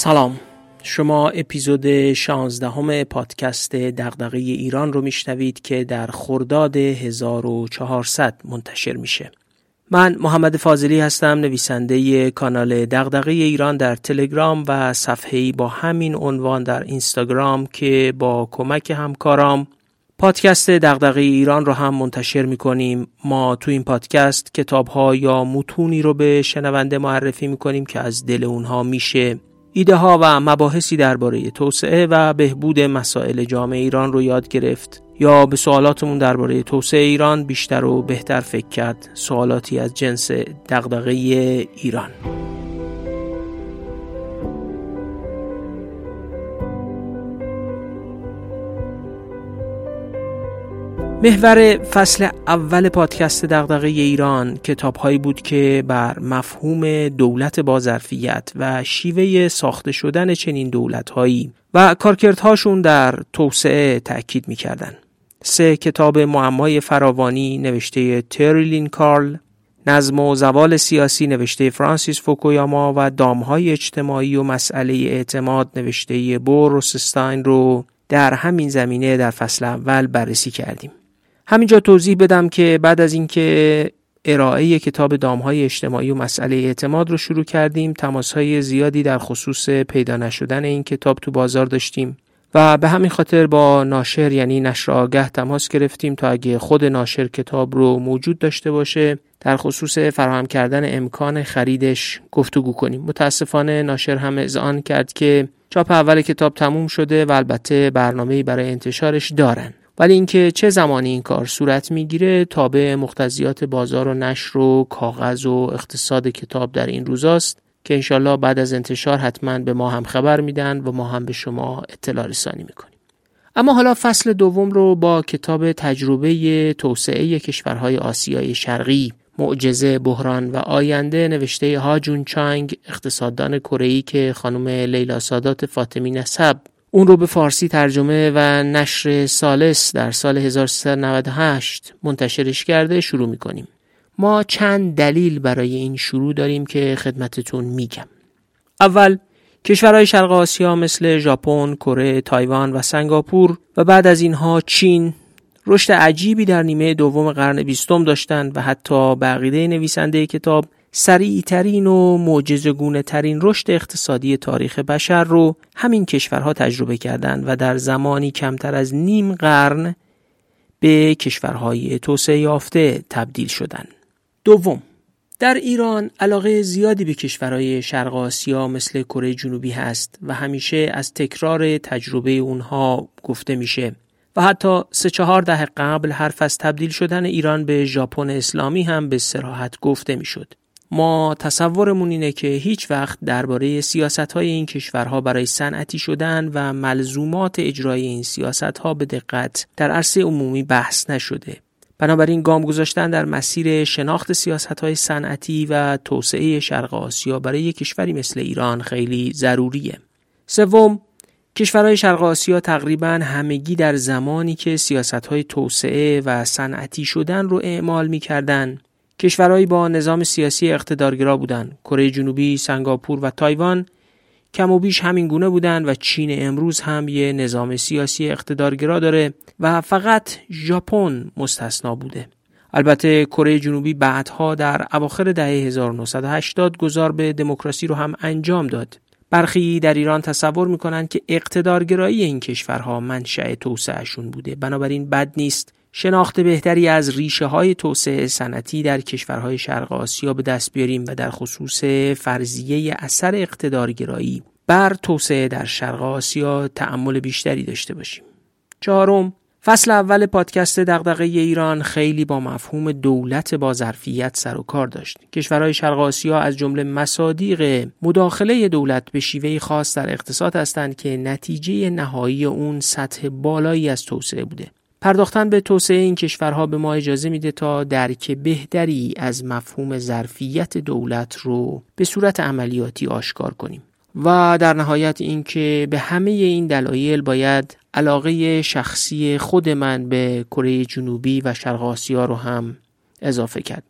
سلام. شما اپیزود 16 همه پادکست دغدغه ایران رو میشنوید که در خرداد 1400 منتشر میشه. من محمد فاضلی هستم نویسنده کانال دغدغه ایران در تلگرام و صفحه‌ای با همین عنوان در اینستاگرام که با کمک همکارام پادکست دغدغه ایران رو هم منتشر می‌کنیم. ما تو این پادکست کتاب ها یا متونی رو به شنونده معرفی می‌کنیم که از دل اونها میشه. ایده ها و مباحثی درباره توسعه و بهبود مسائل جامعه ایران رو یاد گرفت. یا به سوالاتمون درباره توسعه ایران بیشتر و بهتر فکر کرد. سوالاتی از جنس دغدغه ایران. محور فصل اول پادکست دغدغه ایران کتابهایی بود که بر مفهوم دولت با ظرفیت و شیوه ساخته شدن چنین دولتهایی و کارکردهاشون در توسعه تأکید می‌کردن. سه کتاب معمای فراوانی نوشته تریلین کارل نظم و زوال سیاسی نوشته فرانسیس فوکویاما و دامهای اجتماعی و مسئله اعتماد نوشته بور روسستاین رو در همین زمینه در فصل اول بررسی کردیم. همینجا توضیح بدم که بعد از اینکه ارائه کتاب دامهای اجتماعی و مسئله اعتماد رو شروع کردیم تماسهای زیادی در خصوص پیدا نشدن این کتاب تو بازار داشتیم و به همین خاطر با ناشر یعنی نشر آگه تماس گرفتیم تا اگه خود ناشر کتاب رو موجود داشته باشه در خصوص فراهم کردن امکان خریدش گفتگو کنیم. متاسفانه ناشر هم اذعان کرد که چاپ اول کتاب تموم شده و البته برنامه‌ای برای انتشارش دارن. ولی اینکه چه زمانی این کار صورت می‌گیره تابع مختزیات بازار و نشر و کاغذ و اقتصاد کتاب در این روزاست که انشالله بعد از انتشار حتما به ما هم خبر میدن و ما هم به شما اطلاع رسانی می‌کنیم. اما حالا فصل دوم رو با کتاب تجربه توسعه کشورهای آسیای شرقی معجزه بحران و آینده نوشته هاجون چانگ اقتصاددان کره که خانم لیلا سادات فاطمی نسب اون رو به فارسی ترجمه و نشر سالس در سال 1398 منتشرش کرده شروع می‌کنیم. ما چند دلیل برای این شروع داریم که خدمتتون میگم. اول کشورهای شرق آسیا مثل ژاپن، کره، تایوان و سنگاپور و بعد از اینها چین رشد عجیبی در نیمه دوم قرن بیستم داشتند و حتی بقیده نویسنده کتاب سریعترین و معجزه‌گونه ترین رشد اقتصادی تاریخ بشر رو همین کشورها تجربه کردند و در زمانی کمتر از نیم قرن به کشورهای توسعه یافته تبدیل شدند. دوم در ایران علاقه زیادی به کشورهای شرق آسیا مثل کره جنوبی هست و همیشه از تکرار تجربه اونها گفته میشه و حتی سه چهار دهه قبل حرف از تبدیل شدن ایران به ژاپن اسلامی هم به سراحت گفته می‌شد. ما تصورمون اینه که هیچ وقت درباره سیاست های این کشورها برای صنعتی شدن و ملزومات اجرای این سیاست ها به دقت در عرصه عمومی بحث نشده. بنابراین گام گذاشتن در مسیر شناخت سیاست های صنعتی و توسعه شرق آسیا برای کشوری مثل ایران خیلی ضروریه. سوم کشورهای شرق آسیا تقریبا همگی در زمانی که سیاست های توسعه و صنعتی شدن رو اعمال می‌کردن کشورهایی با نظام سیاسی اقتدارگرا بودند. کره جنوبی، سنگاپور و تایوان کم و بیش همین گونه بودند و چین امروز هم یه نظام سیاسی اقتدارگرا داره و فقط ژاپن مستثنا بوده. البته کره جنوبی بعدها در اواخر دهه 1980 گذار به دموکراسی رو هم انجام داد. برخی در ایران تصور می‌کنند که اقتدارگرایی این کشورها منشأ توسعهشون بوده. بنابراین بد نیست شناخت بهتری از ریشه های توسعه صنعتی در کشورهای شرق آسیا به دست بیاریم و در خصوص فرضیه اثر اقتدارگرایی بر توسعه در شرق آسیا تأمل بیشتری داشته باشیم. چهارم فصل اول پادکست دغدغه ایران خیلی با مفهوم دولت با ظرفیت سر و کار داشت. کشورهای شرق آسیا از جمله مصادیق مداخله دولت به شیوه خاص در اقتصاد هستند که نتیجه نهایی اون سطح بالایی از توسعه بوده. پرداختن به توسعه این کشورها به ما اجازه میده تا درک بهتری از مفهوم ظرفیت دولت رو به صورت عملیاتی آشکار کنیم و در نهایت اینکه به همه این دلایل باید علاقه شخصی خود من به کره جنوبی و شرق آسیا رو هم اضافه کرد.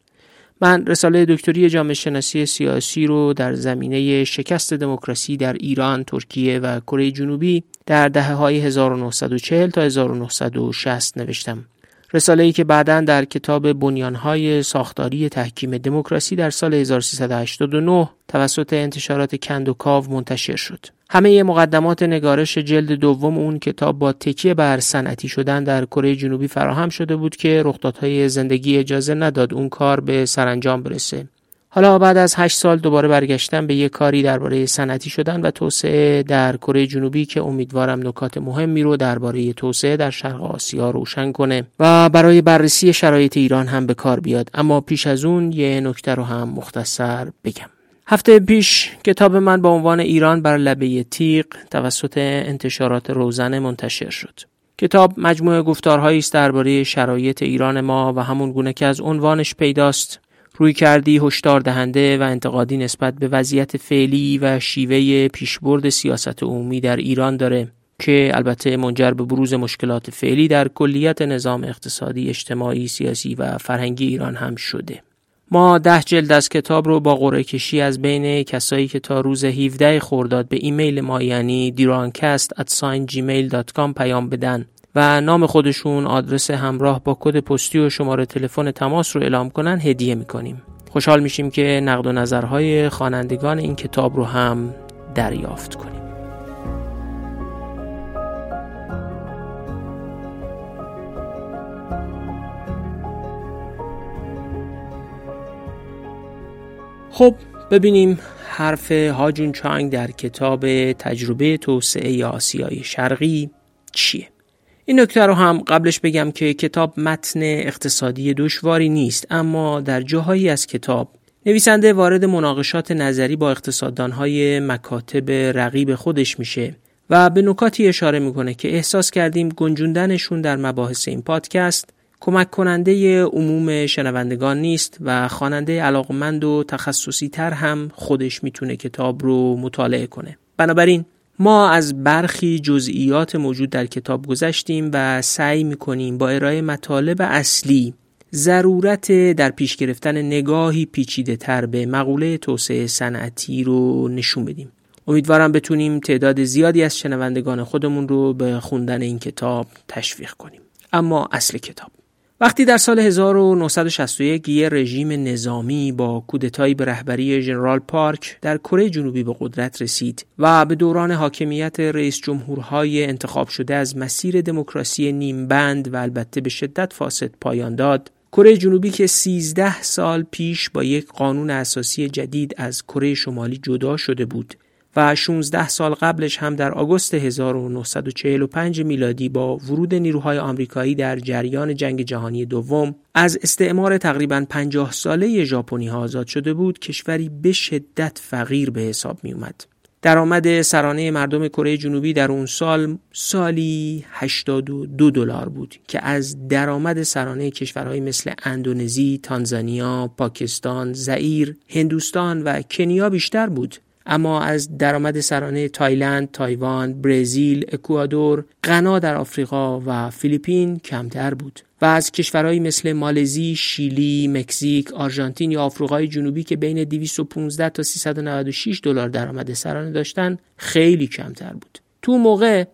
من رساله دکتری جامعه شناسی سیاسی رو در زمینه شکست دموکراسی در ایران، ترکیه و کره جنوبی در دهه های 1940 تا 1960 نوشتم. رساله ای که بعدا در کتاب بنیانهای ساختاری تحکیم دموکراسی در سال 1389 توسط انتشارات کندوکاو منتشر شد. همه مقدمات نگارش جلد دوم اون کتاب با تکیه بر صنعتی شدن در کره جنوبی فراهم شده بود که رخدادهای زندگی اجازه نداد اون کار به سرانجام برسه. حالا بعد از هشت سال دوباره برگشتم به یک کاری درباره صنعتی شدن و توسعه در کره جنوبی که امیدوارم نکات مهمی رو درباره توسعه در شرق آسیا روشن کنه و برای بررسی شرایط ایران هم به کار بیاد. اما پیش از اون یه نکته رو هم مختصر بگم. هفته پیش کتاب من با عنوان ایران بر لبه تیغ توسط انتشارات روزنه منتشر شد. کتاب مجموعه گفتارهایی است درباره شرایط ایران ما و همون گونه که از عنوانش پیداست. روی کردی هشدار دهنده و انتقادی نسبت به وضعیت فعلی و شیوه پیشبرد سیاست عمومی در ایران داره که البته منجر به بروز مشکلات فعلی در کلیت نظام اقتصادی، اجتماعی، سیاسی و فرهنگی ایران هم شده. ما ده جلد از کتاب رو با قرعه کشی از بین کسایی که تا روز 17 خورداد به ایمیل ما یعنی دیرانکست پیام بدن و نام خودشون آدرس همراه با کد پستی و شماره تلفن تماس رو اعلام کنن هدیه می‌کنیم. خوشحال میشیم که نقد و نظرهای خوانندگان این کتاب رو هم دریافت کنیم. خب ببینیم حرف هاجون چانگ در کتاب تجربه توسعه آسیای شرقی چیه؟ این نکته رو هم قبلش بگم که کتاب متن اقتصادی دشواری نیست اما در جاهایی از کتاب نویسنده وارد مناقشات نظری با اقتصاددانهای مکاتب رقیب خودش میشه و به نکاتی اشاره می‌کنه که احساس کردیم گنجوندنشون در مباحث این پادکست کمک کننده عموم شنوندگان نیست و خواننده علاقمند و تخصصی تر هم خودش می‌تونه کتاب رو مطالعه کنه. بنابراین ما از برخی جزئیات موجود در کتاب گذشتیم و سعی می‌کنیم با ارائه مطالب اصلی ضرورت در پیش گرفتن نگاهی پیچیده تر به مقوله توسعه صنعتی رو نشون بدیم. امیدوارم بتونیم تعداد زیادی از شنوندگان خودمون رو به خوندن این کتاب تشویق کنیم. اما اصل کتاب وقتی در سال 1961 یه رژیم نظامی با کودتایی به رهبری ژنرال پارک در کره جنوبی به قدرت رسید و به دوران حاکمیت رئیس جمهورهای انتخاب شده از مسیر دموکراسی نیمبند و البته به شدت فاسد پایان داد. کره جنوبی که 13 سال پیش با یک قانون اساسی جدید از کره شمالی جدا شده بود. و 16 سال قبلش هم در آگوست 1945 میلادی با ورود نیروهای آمریکایی در جریان جنگ جهانی دوم از استعمار تقریبا 50 ساله ژاپنی ها آزاد شده بود کشوری به شدت فقیر به حساب می اومد. درآمد سرانه مردم کره جنوبی در اون سال سالی 82 دلار بود که از درآمد سرانه کشورهای مثل اندونزی، تانزانیا، پاکستان، زئیر، هندوستان و کنیا بیشتر بود. اما از درآمد سرانه تایلند، تایوان، برزیل، اکوادور، غنا در آفریقا و فیلیپین کمتر بود و از کشورهایی مثل مالزی، شیلی، مکزیک، آرژانتین یا آفریقای جنوبی که بین 215 تا 396 دلار درآمد سرانه داشتن خیلی کمتر بود. تو موقع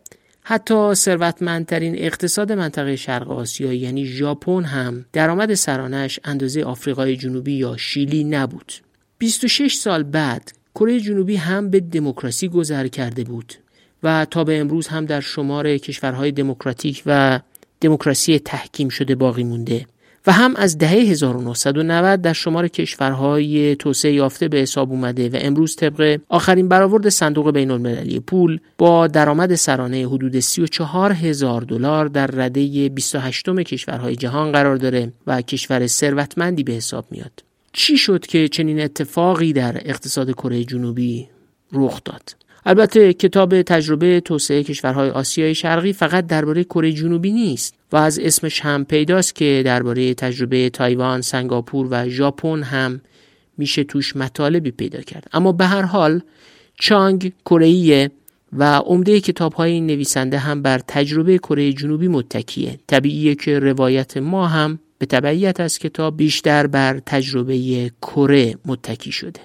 حتی ثروتمندترین اقتصاد منطقه شرق آسیا یعنی ژاپن هم درآمد سرانش اندازه آفریقای جنوبی یا شیلی نبود. 26 سال بعد کره جنوبی هم به دموکراسی گذر کرده بود و تا به امروز هم در شمار کشورهای دموکراتیک و دموکراسی تحکیم شده باقی مونده و هم از دهه 1990 در شمار کشورهای توسعه یافته به حساب اومده و امروز طبق آخرین برآورد صندوق بین المللی پول با درآمد سرانه حدود 34 هزار دلار در رده 28 کشورهای جهان قرار داره و کشور ثروتمندی به حساب میاد. چی شد که چنین اتفاقی در اقتصاد کره جنوبی رخ داد؟ البته کتاب تجربه توسعه کشورهای آسیای شرقی فقط درباره کره جنوبی نیست و از اسمش هم پیداست که درباره تجربه تایوان، سنگاپور و ژاپن هم میشه توش مطالبی پیدا کرد. اما به هر حال چانگ کره و عمده کتاب های این نویسنده هم بر تجربه کره جنوبی متکیه. طبیعیه که روایت ما هم به تبعیت از کتاب بیشتر بر تجربه کره متکی شده.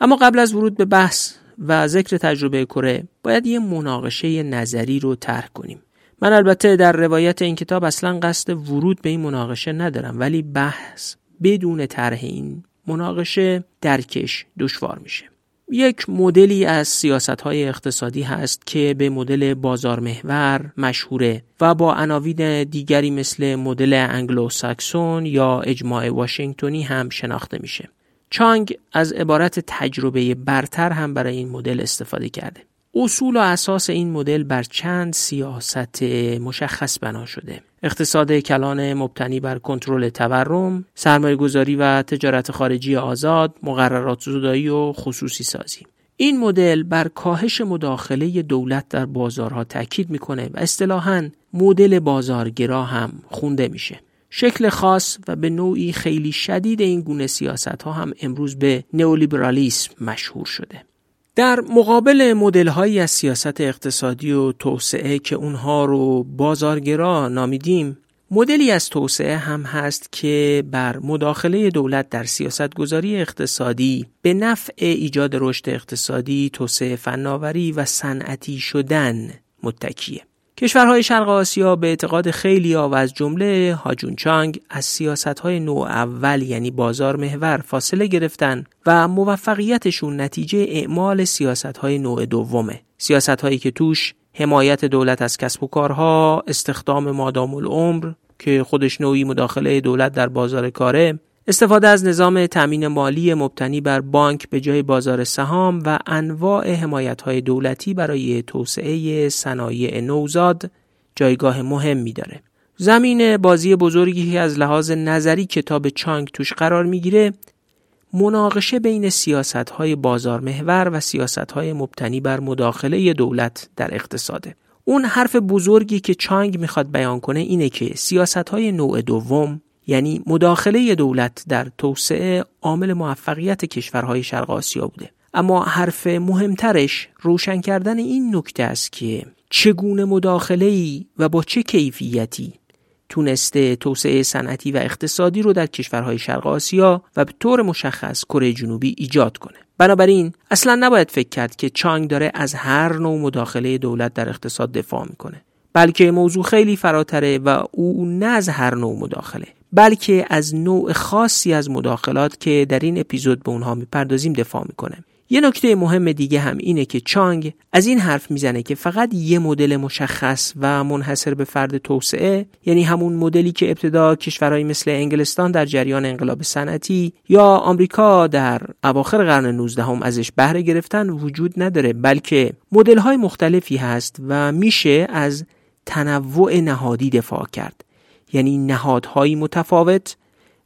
اما قبل از ورود به بحث و ذکر تجربه کره باید یه مناقشه نظری رو طرح کنیم. من البته در روایت این کتاب اصلا قصد ورود به این مناقشه ندارم ولی بحث بدون طرح این مناقشه درکش دشوار میشه. یک مدلی از سیاست های اقتصادی هست که به مدل بازار محور مشهوره و با عناوین دیگری مثل مدل انگلو ساکسون یا اجماع واشنگتنی هم شناخته میشه. چانگ از عبارت تجربه برتر هم برای این مدل استفاده کرده. اصول و اساس این مدل بر چند سیاست مشخص بنا شده. اقتصاد کلان مبتنی بر کنترل تورم، سرمایه گذاری و تجارت خارجی آزاد، مقررات زدایی و خصوصی سازی. این مدل بر کاهش مداخله دولت در بازارها تاکید می‌کنه و اصطلاحاً مدل بازارگرا هم خونده میشه. شکل خاص و به نوعی خیلی شدید این گونه سیاست ها هم امروز به نئولیبرالیسم مشهور شده. در مقابل مدل هایی از سیاست اقتصادی و توسعه که اونها رو بازارگرا نامیدیم مدلی از توسعه هم هست که بر مداخله دولت در سیاست گذاری اقتصادی به نفع ایجاد رشد اقتصادی، توسعه فناوری و صنعتی شدن متکیه. کشورهای شرق آسیا به اعتقاد خیلی و از جمله هاجون چانگ از سیاست های نوع اول یعنی بازار محور فاصله گرفتن و موفقیتشون نتیجه اعمال سیاست های نوع دومه. سیاست هایی که توش حمایت دولت از کسب و کارها استخدام مادام العمر که خودش نوعی مداخله دولت در بازار کاره استفاده از نظام تأمین مالی مبتنی بر بانک به جای بازار سهام و انواع های دولتی برای توسعه صنایع نوزاد جایگاه مهمی داره. زمین بازی بزرگی از لحاظ نظری کتاب چانگ توش قرار می‌گیره مناقشه بین سیاست های بازار محور و سیاست های مبتنی بر مداخله دولت در اقتصاده. اون حرف بزرگی که چانگ می‌خواد بیان کنه اینه که سیاست های نوع دوم یعنی مداخله دولت در توسعه عامل موفقیت کشورهای شرق آسیا بوده. اما حرف مهمترش روشن کردن این نکته است که چگونه مداخله ای و با چه کیفیتی تونسته توسعه صنعتی و اقتصادی رو در کشورهای شرق آسیا و به طور مشخص کره جنوبی ایجاد کنه. بنابراین اصلا نباید فکر کرد که چانگ داره از هر نوع مداخله دولت در اقتصاد دفاع می‌کنه بلکه موضوع خیلی فراتره و او نه از هر نوع مداخله. بلکه از نوع خاصی از مداخلات که در این اپیزود به اونها می‌پردازیم دفاع می‌کنه. یه نکته مهم دیگه هم اینه که چانگ از این حرف می‌زنه که فقط یه مدل مشخص و منحصر به فرد توسعه یعنی همون مدلی که ابتدا کشورهایی مثل انگلستان در جریان انقلاب صنعتی یا آمریکا در اواخر قرن 19 هم ازش بهره گرفتن وجود نداره بلکه مدل های مختلفی هست و میشه از تنوع نهادی دفاع کرد. یعنی نهادهایی متفاوت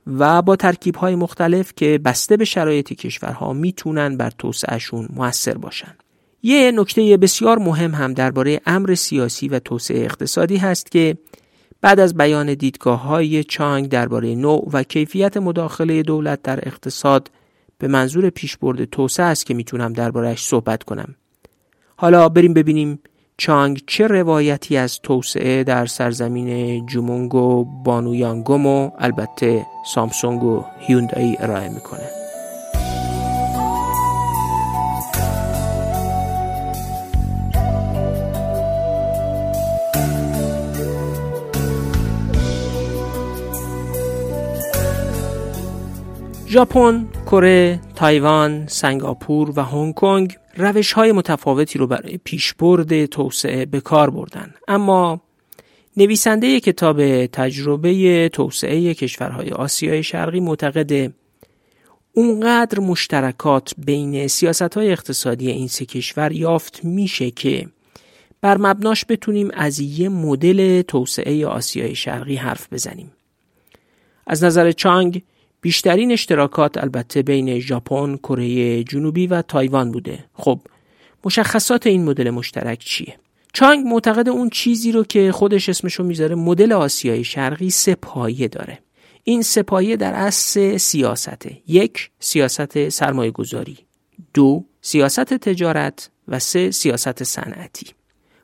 و با ترکیبهای مختلف که بسته به شرایط کشورها می‌تونن بر توسعهشون موثر باشن. یه نکته بسیار مهم هم درباره امر سیاسی و توسعه اقتصادی هست که بعد از بیان دیدگاه های چانگ درباره نوع و کیفیت مداخله دولت در اقتصاد به منظور پیشبرد توسعه است که می‌تونم دربارهش صحبت کنم. حالا بریم ببینیم چانگ چه روایتی از توسعه در سرزمین جومونگ و بانویانگوم و البته سامسونگ و هیوندایی ارائه می‌کنه. ژاپن، کره، تایوان، سنگاپور و هنگ کنگ روش های متفاوتی رو برای پیشبرد توسعه به کار بردن اما نویسنده کتاب تجربه توسعه کشورهای آسیای شرقی معتقده اونقدر مشترکات بین سیاست های اقتصادی این سه کشور یافت میشه که بر مبناش بتونیم از یه مدل توسعه آسیای شرقی حرف بزنیم. از نظر چانگ بیشترین اشتراکات البته بین ژاپن، کره جنوبی و تایوان بوده. خب مشخصات این مدل مشترک چیه؟ چانگ معتقد اون چیزی رو که خودش اسمشو می‌ذاره مدل آسیای شرقی سه پایه داره. این سه پایه در اصل سیاسته. یک سیاست سرمایه گذاری. دو سیاست تجارت و سه سیاست صنعتی.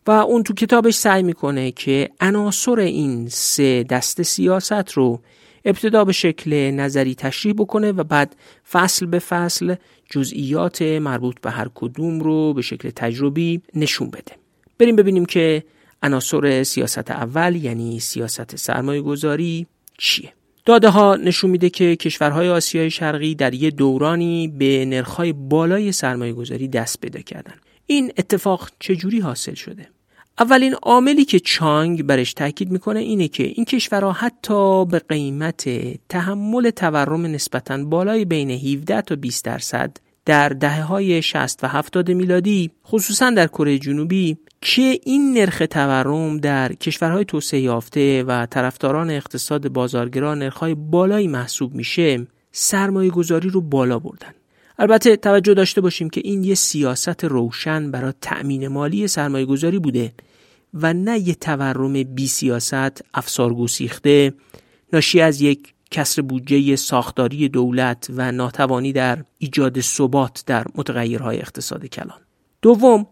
و اون تو کتابش سعی می‌کنه که عناصر این سه دست سیاست رو ابتدا به شکل نظری تشریح بکنه و بعد فصل به فصل جزئیات مربوط به هر کدوم رو به شکل تجربی نشون بده. بریم ببینیم که عناصر سیاست اول یعنی سیاست سرمایه گذاری چیه؟ داده ها نشون میده که کشورهای آسیای شرقی در یه دورانی به نرخهای بالای سرمایه گذاری دست پیدا کردن. این اتفاق چجوری حاصل شده؟ اولین عاملی که چانگ برش تاکید می‌کنه اینه که این کشورها حتی به قیمت تحمل تورم نسبتا بالای بین 17 تا 20 درصد در دهه های 60 و 70 میلادی خصوصا در کره جنوبی که این نرخ تورم در کشورهای توسعه یافته و طرفداران اقتصاد بازارگرا نرخهای بالایی محسوب میشه سرمایه گذاری رو بالا بردن. البته توجه داشته باشیم که این یه سیاست روشن برای تأمین مالی سرمایه گذاری بوده و نه یه تورم بی سیاست افسار گسیخته ناشی از یک کسر بودجه ساختاری دولت و ناتوانی در ایجاد ثبات در متغیرهای اقتصاد کلان دوم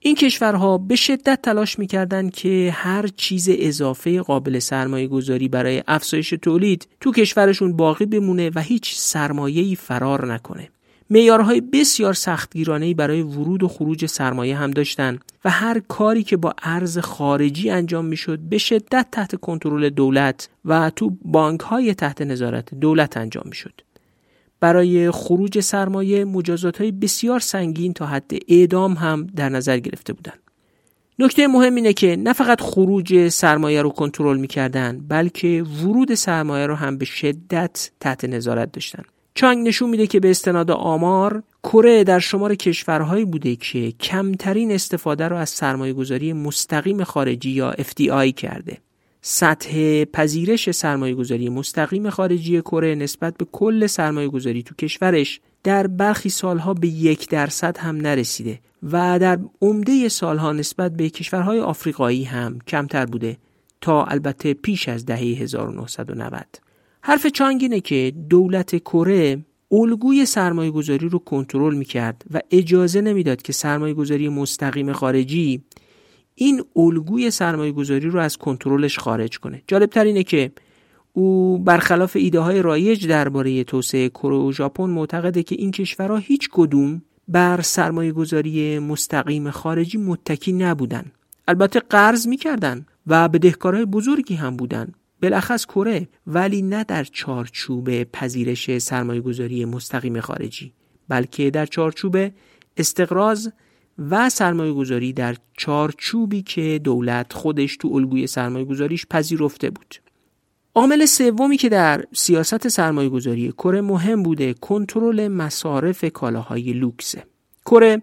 این کشورها به شدت تلاش می‌کردند که هر چیز اضافه قابل سرمایه گذاری برای افزایش تولید تو کشورشون باقی بمونه و هیچ سرمایه‌ای فرار نکنه. میارهای بسیار سختگیرانه برای ورود و خروج سرمایه هم داشتن و هر کاری که با ارز خارجی انجام می‌شد به شدت تحت کنترل دولت و تو بانک های تحت نظارت دولت انجام می‌شد. برای خروج سرمایه مجازات های بسیار سنگین تا حد اعدام هم در نظر گرفته بودند. نکته مهم اینه که نه فقط خروج سرمایه رو کنترل می‌کردن بلکه ورود سرمایه رو هم به شدت تحت نظارت داشتن. چانگ نشون میده که به استناد آمار کره در شمار کشورهایی بوده که کمترین استفاده رو از سرمایه گذاری مستقیم خارجی یا FDI کرده. سطح پذیرش سرمایه گذاری مستقیم خارجی کره نسبت به کل سرمایه گذاری تو کشورش در برخی سالها به یک درصد هم نرسیده و در عمده سالها نسبت به کشورهای آفریقایی هم کمتر بوده تا البته پیش از دهه 1990 حرف چانگ اینه که دولت کره الگوی سرمایه گذاری رو کنترل می‌کرد و اجازه نمی‌داد که سرمایه گذاری مستقیم خارجی این الگوی سرمایه گذاری رو از کنترلش خارج کنه. جالب تر اینه که او برخلاف ایده های رایج درباره توسعه کره و ژاپن معتقده که این کشورها هیچ کدوم بر سرمایه گذاری مستقیم خارجی متکی نبودن. البته قرض می‌کردن و بدهکارهای بزرگی هم بودن. بلخص کره ولی نه در چارچوب پذیرش سرمایه گذاری مستقیم خارجی بلکه در چارچوب استقراض و سرمایه گذاری در چارچوبی که دولت خودش تو الگوی سرمایه گذاریش پذیرفته بود. عامل سومی که در سیاست سرمایه گذاری کره مهم بوده کنترل مصارف کالاهای لوکسه. کره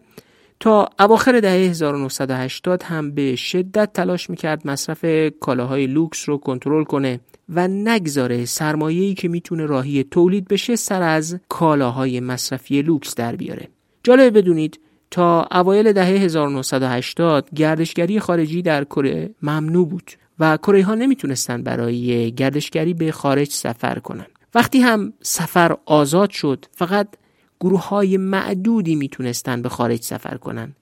تا اواخر دهه 1980 هم به شدت تلاش می‌کرد مصرف کالاهای لوکس رو کنترل کنه و نگذاره سرمایه‌ای که می‌تونه راهی تولید بشه سر از کالاهای مصرفی لوکس در بیاره. جالب بدونید تا اوایل دهه 1980 گردشگری خارجی در کره ممنوع بود و کره‌ای ها نمی‌تونستن برای گردشگری به خارج سفر کنن وقتی هم سفر آزاد شد فقط گروه های معدودی می‌تونستن به خارج سفر کنن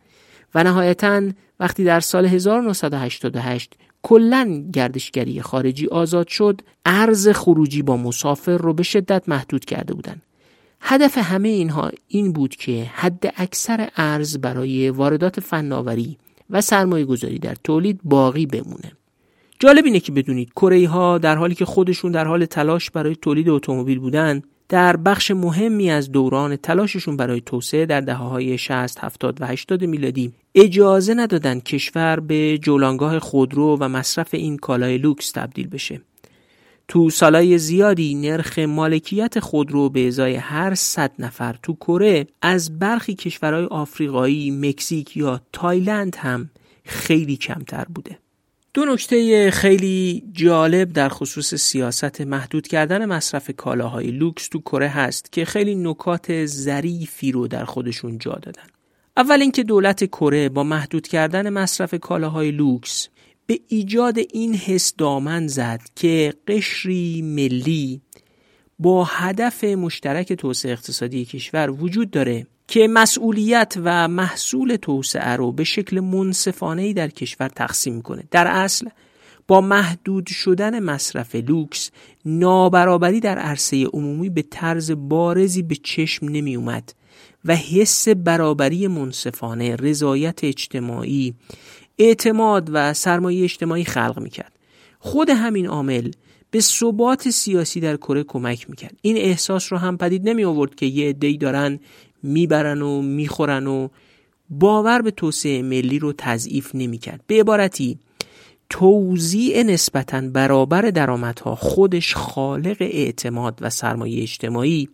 و نهایتا وقتی در سال 1988 کلا گردشگری خارجی آزاد شد ارز خروجی با مسافر رو به شدت محدود کرده بودند هدف همه اینها این بود که حد اکثر ارز برای واردات فناوری و سرمایه گذاری در تولید باقی بمونه. جالب اینه که بدونید کره ها در حالی که خودشون در حال تلاش برای تولید اتومبیل بودن در بخش مهمی از دوران تلاششون برای توسعه در دهه های 60, 70 و 80 میلادی اجازه ندادن کشور به جولانگاه خودرو و مصرف این کالای لوکس تبدیل بشه. تو سالای زیادی نرخ مالکیت خودرو به ازای هر صد نفر تو کره از برخی کشورهای آفریقایی، مکزیک یا تایلند هم خیلی کمتر بوده. دو نکته خیلی جالب در خصوص سیاست محدود کردن مصرف کالاهای لوکس تو کره هست که خیلی نکات ظریفی رو در خودشون جا دادن. اول اینکه دولت کره با محدود کردن مصرف کالاهای لوکس به ایجاد این حس دامن زد که قشری ملی با هدف مشترک توسعه اقتصادی کشور وجود داره که مسئولیت و محصول توسعه رو به شکل منصفانه در کشور تقسیم کنه در اصل با محدود شدن مصرف لوکس نابرابری در عرصه عمومی به طرز بارزی به چشم نمی اومد و حس برابری منصفانه رضایت اجتماعی اعتماد و سرمایه اجتماعی خلق می‌کرد. خود همین عامل به ثبات سیاسی در کره کمک می‌کرد. این احساس رو هم پدید نمی آورد که یه عده‌ای دارن می‌برن و می‌خورن و باور به توسعه ملی رو تضعیف نمی‌کرد به عبارتی توزیع نسبتا برابر درآمدها خودش خالق اعتماد و سرمایه اجتماعی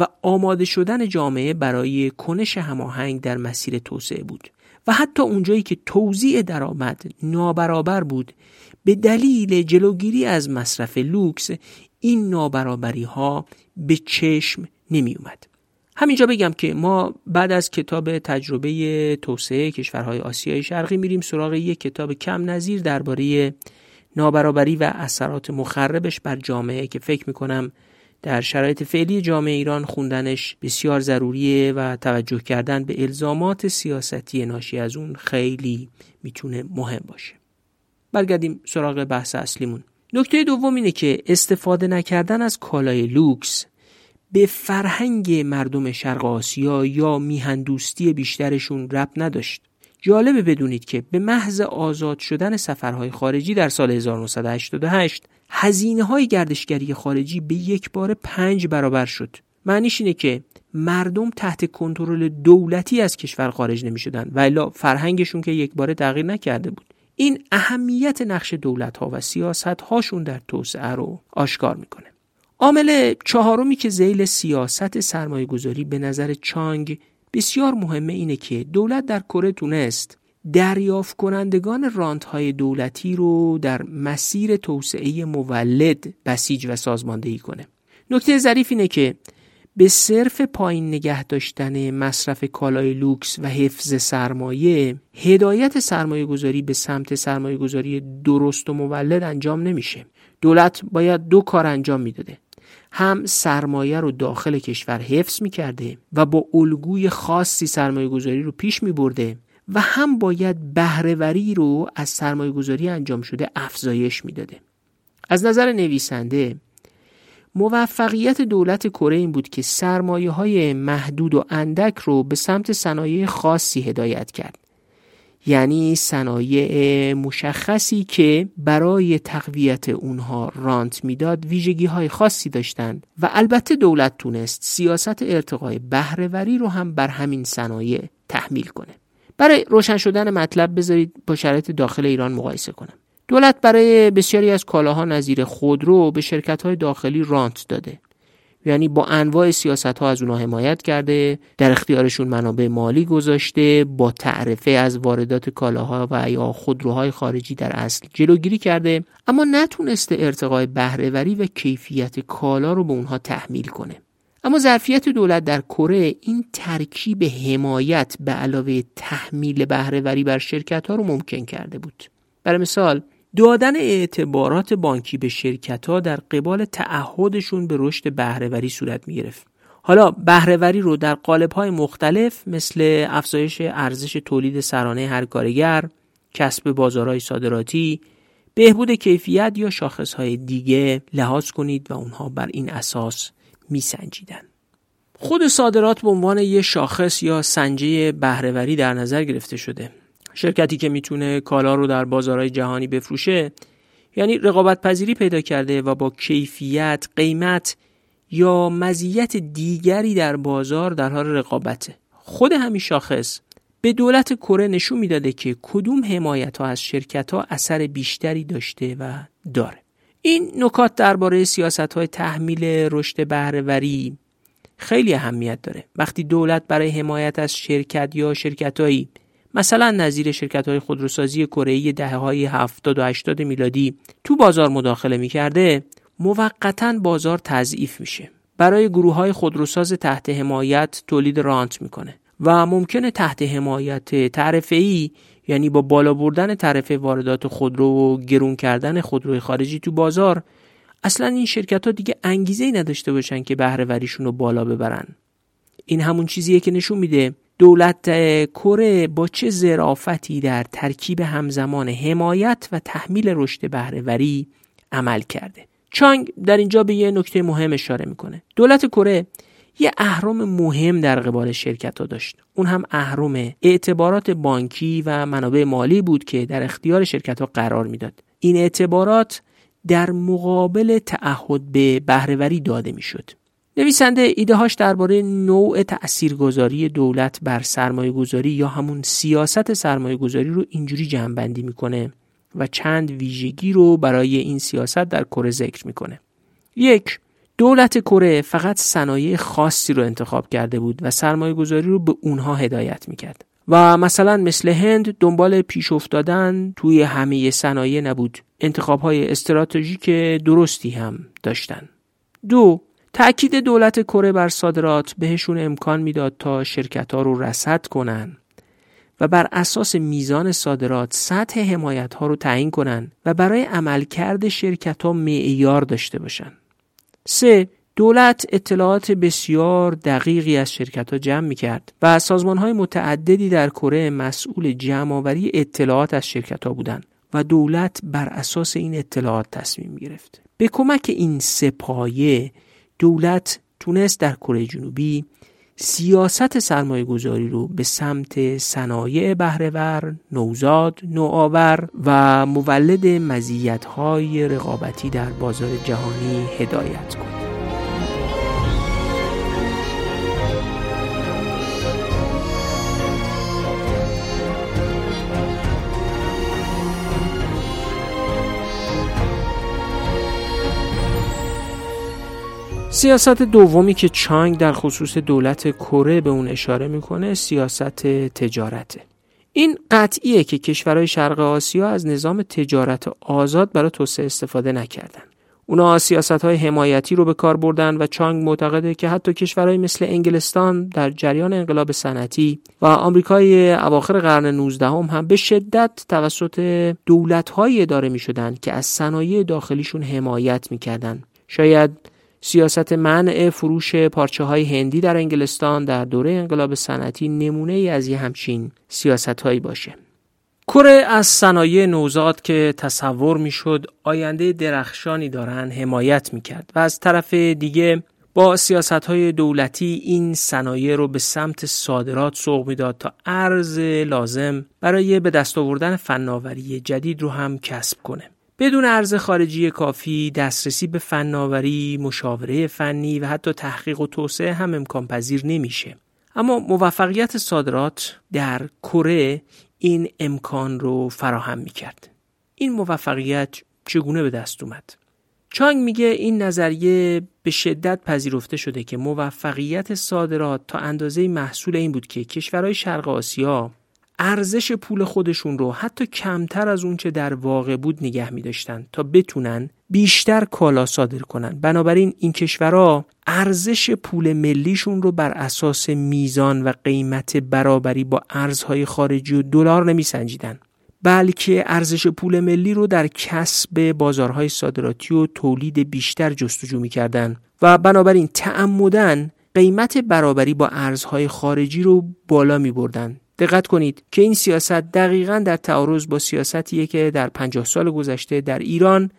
و آماده شدن جامعه برای کنش هماهنگ در مسیر توسعه بود و حتی اونجایی که توزیع درآمد نابرابر بود به دلیل جلوگیری از مصرف لوکس این نابرابری ها به چشم نمی اومد. همینجا بگم که ما بعد از کتاب تجربه توسعه کشورهای آسیای شرقی میریم سراغ یک کتاب کم نظیر درباره نابرابری و اثرات مخربش بر جامعه که فکر می‌کنم در شرایط فعلی جامعه ایران خوندنش بسیار ضروریه و توجه کردن به الزامات سیاستی ناشی از اون خیلی می‌تونه مهم باشه. برگردیم سراغ بحث اصلیمون. نکته دوم اینه که استفاده نکردن از کالای لوکس به فرهنگ مردم شرق آسیا یا میهندوستی بیشترشون رب نداشت. جالبه بدونید که به محض آزاد شدن سفرهای خارجی در سال 1988 هزینه های گردشگری خارجی به یک بار پنج برابر شد. معنیش اینه که مردم تحت کنترل دولتی از کشور خارج نمی شدن و الا فرهنگشون که یک بار تغییر نکرده بود. این اهمیت نقش دولت ها و سیاست هاشون در توسعه رو آشکار می‌کنه. عامل چهارمی که زیل سیاست سرمایه گذاری به نظر چانگ بسیار مهمه اینه که دولت در کره تونست دریافت کنندگان رانت های دولتی رو در مسیر توسعه مولد بسیج و سازماندهی کنه. نکته ظریف اینه که به صرف پایین نگه داشتن مصرف کالای لوکس و حفظ سرمایه هدایت سرمایه گذاری به سمت سرمایه گذاری درست و مولد انجام نمیشه دولت باید دو کار انجام می‌داده هم سرمایه رو داخل کشور حفظ می‌کرده و با الگوی خاصی سرمایه گذاری رو پیش میبرده و هم باید بهرهوری رو از سرمایه گذاری انجام شده افزایش می‌داده. از نظر نویسنده موفقیت دولت کره این بود که سرمایه های محدود و اندک رو به سمت صنایع خاصی هدایت کرد. یعنی صنایع مشخصی که برای تقویت اونها رانت می‌داد ویژگی های خاصی داشتند. و البته دولت تونست سیاست ارتقای بهرهوری رو هم بر همین صنایع تحمیل کنه. برای روشن شدن مطلب بذارید با شرایط داخل ایران مقایسه کنم. دولت برای بسیاری از کالاها نظیر خودرو به شرکت های داخلی رانت داده. یعنی با انواع سیاست ها از اونها حمایت کرده در اختیارشون منابع مالی گذاشته با تعرفه از واردات کالاها و یا خودروهای خارجی در اصل جلوگیری کرده اما نتونسته ارتقای بهرهوری و کیفیت کالا رو به اونها تحمیل کنه. اما ظرفیت دولت در کره این ترکیب حمایت به علاوه تحمیل بهرهوری بر شرکت ها رو ممکن کرده بود. برای مثال دادن اعتبارات بانکی به شرکت ها در قبال تعهدشون به رشد بهرهوری صورت می گرفت. حالا بهرهوری رو در قالب های مختلف مثل افزایش ارزش تولید سرانه هر کارگر، کسب بازارهای صادراتی، بهبود کیفیت یا شاخص های دیگه لحاظ کنید و اونها بر این اساس می سنجیدن. خود صادرات به عنوان یک شاخص یا سنجه بهرهوری در نظر گرفته شده شرکتی که می‌تونه کالا رو در بازارهای جهانی بفروشه یعنی رقابت پذیری پیدا کرده و با کیفیت، قیمت یا مزیت دیگری در بازار در حال رقابته. خود همین شاخص به دولت کره نشون می‌داده که کدوم حمایت ها از شرکت ها اثر بیشتری داشته و داره. این نکات درباره سیاست های تحمیل رشد بهرهوری خیلی اهمیت داره. وقتی دولت برای حمایت از شرکت یا شرکتهایی مثلا نظیر شرکت های خودروسازی کره دهه های 70 و 80 میلادی تو بازار مداخله می‌کرده موقتا بازار تضعیف میشه. برای گروه های خودروساز تحت حمایت تولید رانت می‌کنه و ممکنه تحت حمایت تعرفه ای یعنی با بالا بردن تعرفه واردات خودرو و گرون کردن خودروی خارجی تو بازار اصلا این شرکت ها دیگه انگیزه ای نداشته باشن که بهره وریشون رو بالا ببرن. این همون چیزیه که نشون میده دولت کره با چه ظرافتی در ترکیب همزمان حمایت و تحمیل رشد بهرهوری عمل کرده؟ چانگ در اینجا به یه نکته مهم اشاره می‌کنه. دولت کره یه اهرام مهم در قبال شرکت ها داشت. اون هم اهرام اعتبارات بانکی و منابع مالی بود که در اختیار شرکت ها قرار می‌داد. این اعتبارات در مقابل تعهد به بهرهوری داده می‌شد. نویسنده ایده هاش درباره نوع تاثیرگذاری دولت بر سرمایه گذاری یا همون سیاست سرمایه گذاری رو اینجوری جمعبندی می‌کنه و چند ویژگی رو برای این سیاست در کره ذکر می‌کنه. یک دولت کره فقط صنایع خاصی رو انتخاب کرده بود و سرمایه گذاری رو به اونها هدایت می‌کرد. و مثلا مثل هند دنبال پیش افتادن توی همه صنایع نبود. انتخاب های استراتژیک درستی هم داشتن. دو تأکید دولت کره بر صادرات بهشون امکان می‌داد تا شرکت ها رو رسد کنن و بر اساس میزان صادرات سطح حمایت ها رو تعیین کنن و برای عملکرد شرکت ها معیار داشته باشن. 3. دولت اطلاعات بسیار دقیقی از شرکت ها جمع می کرد و سازمان های متعددی در کره مسئول جمعآوری اطلاعات از شرکت ها بودند و دولت بر اساس این اطلاعات تصمیم گرفت. به کمک این سپایه دولت تونست در کره جنوبی سیاست سرمایه گذاری رو به سمت صنایع بهرهور، نوزاد، نوآور و مولد مزیت‌های رقابتی در بازار جهانی هدایت کنید. سیاست دومی که چانگ در خصوص دولت کره به اون اشاره می‌کنه سیاست تجارته. این قطعیه که کشورهای شرق آسیا از نظام تجارت آزاد برای توسعه استفاده نکردن. اونا سیاست های حمایتی رو به کار بردن و چانگ معتقده که حتی کشورهای مثل انگلستان در جریان انقلاب صنعتی و آمریکای اواخر قرن 19 هم, هم به شدت توسط دولت اداره می شدن که از صنایع داخلیشون حمایت می‌کردن. شاید سیاست منع فروش پارچه های هندی در انگلستان در دوره انقلاب صنعتی نمونه ای از یه همچین سیاست هایی باشه. کره از صنایع نوزاد که تصور می‌شد آینده درخشانی دارن حمایت می‌کرد و از طرف دیگه با سیاست های دولتی این صنایع رو به سمت صادرات سوق می‌داد تا ارز لازم برای به دست آوردن فناوری جدید رو هم کسب کنه. بدون ارز خارجی کافی دسترسی به فناوری، مشاوره فنی و حتی تحقیق و توسعه هم امکان پذیر نمیشه. اما موفقیت صادرات در کره این امکان رو فراهم می‌کرد. این موفقیت چگونه به دست اومد؟ چانگ میگه این نظریه به شدت پذیرفته شده که موفقیت صادرات تا اندازه محصول این بود که کشورهای شرق آسیا ارزش پول خودشون رو حتی کمتر از اونچه در واقع بود نگه می داشتن تا بتونن بیشتر کالا صادر کنن. بنابراین این کشورها ارزش پول ملیشون رو بر اساس میزان و قیمت برابری با ارزهای خارجی و دلار نمی سنجیدن بلکه ارزش پول ملی رو در کسب بازارهای صادراتی و تولید بیشتر جستجو می‌کردن و بنابراین تعمدن قیمت برابری با ارزهای خارجی رو بالا می بردن دقت کنید که این سیاست دقیقا در تعارض با سیاستیه که در 50 سال گذشته در ایران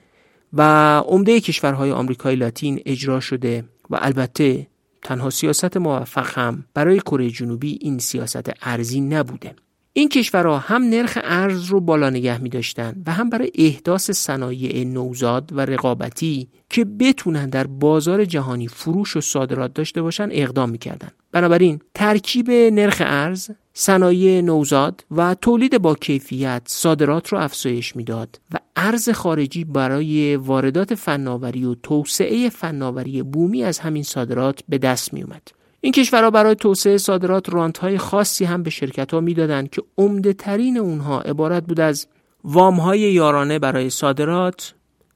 و عمده کشورهای آمریکای لاتین اجرا شده و البته تنها سیاست موفق هم برای کره جنوبی این سیاست ارزی نبوده. این کشورها هم نرخ ارز رو بالا نگه می داشتن و هم برای احداث صنایع نوزاد و رقابتی که بتونن در بازار جهانی فروش و صادرات داشته باشن اقدام می‌کردن بنابراین ترکیب نرخ ارز صنایع نوزاد و تولید با کیفیت صادرات رو افزایش می‌داد و ارز خارجی برای واردات فناوری و توسعه فناوری بومی از همین صادرات به دست می اومد. این کشورها برای توسعه صادرات رانت های خاصی هم به شرکت ها می‌دادند که عمده ترین اونها عبارت بود از وام های یارانه برای صادرات،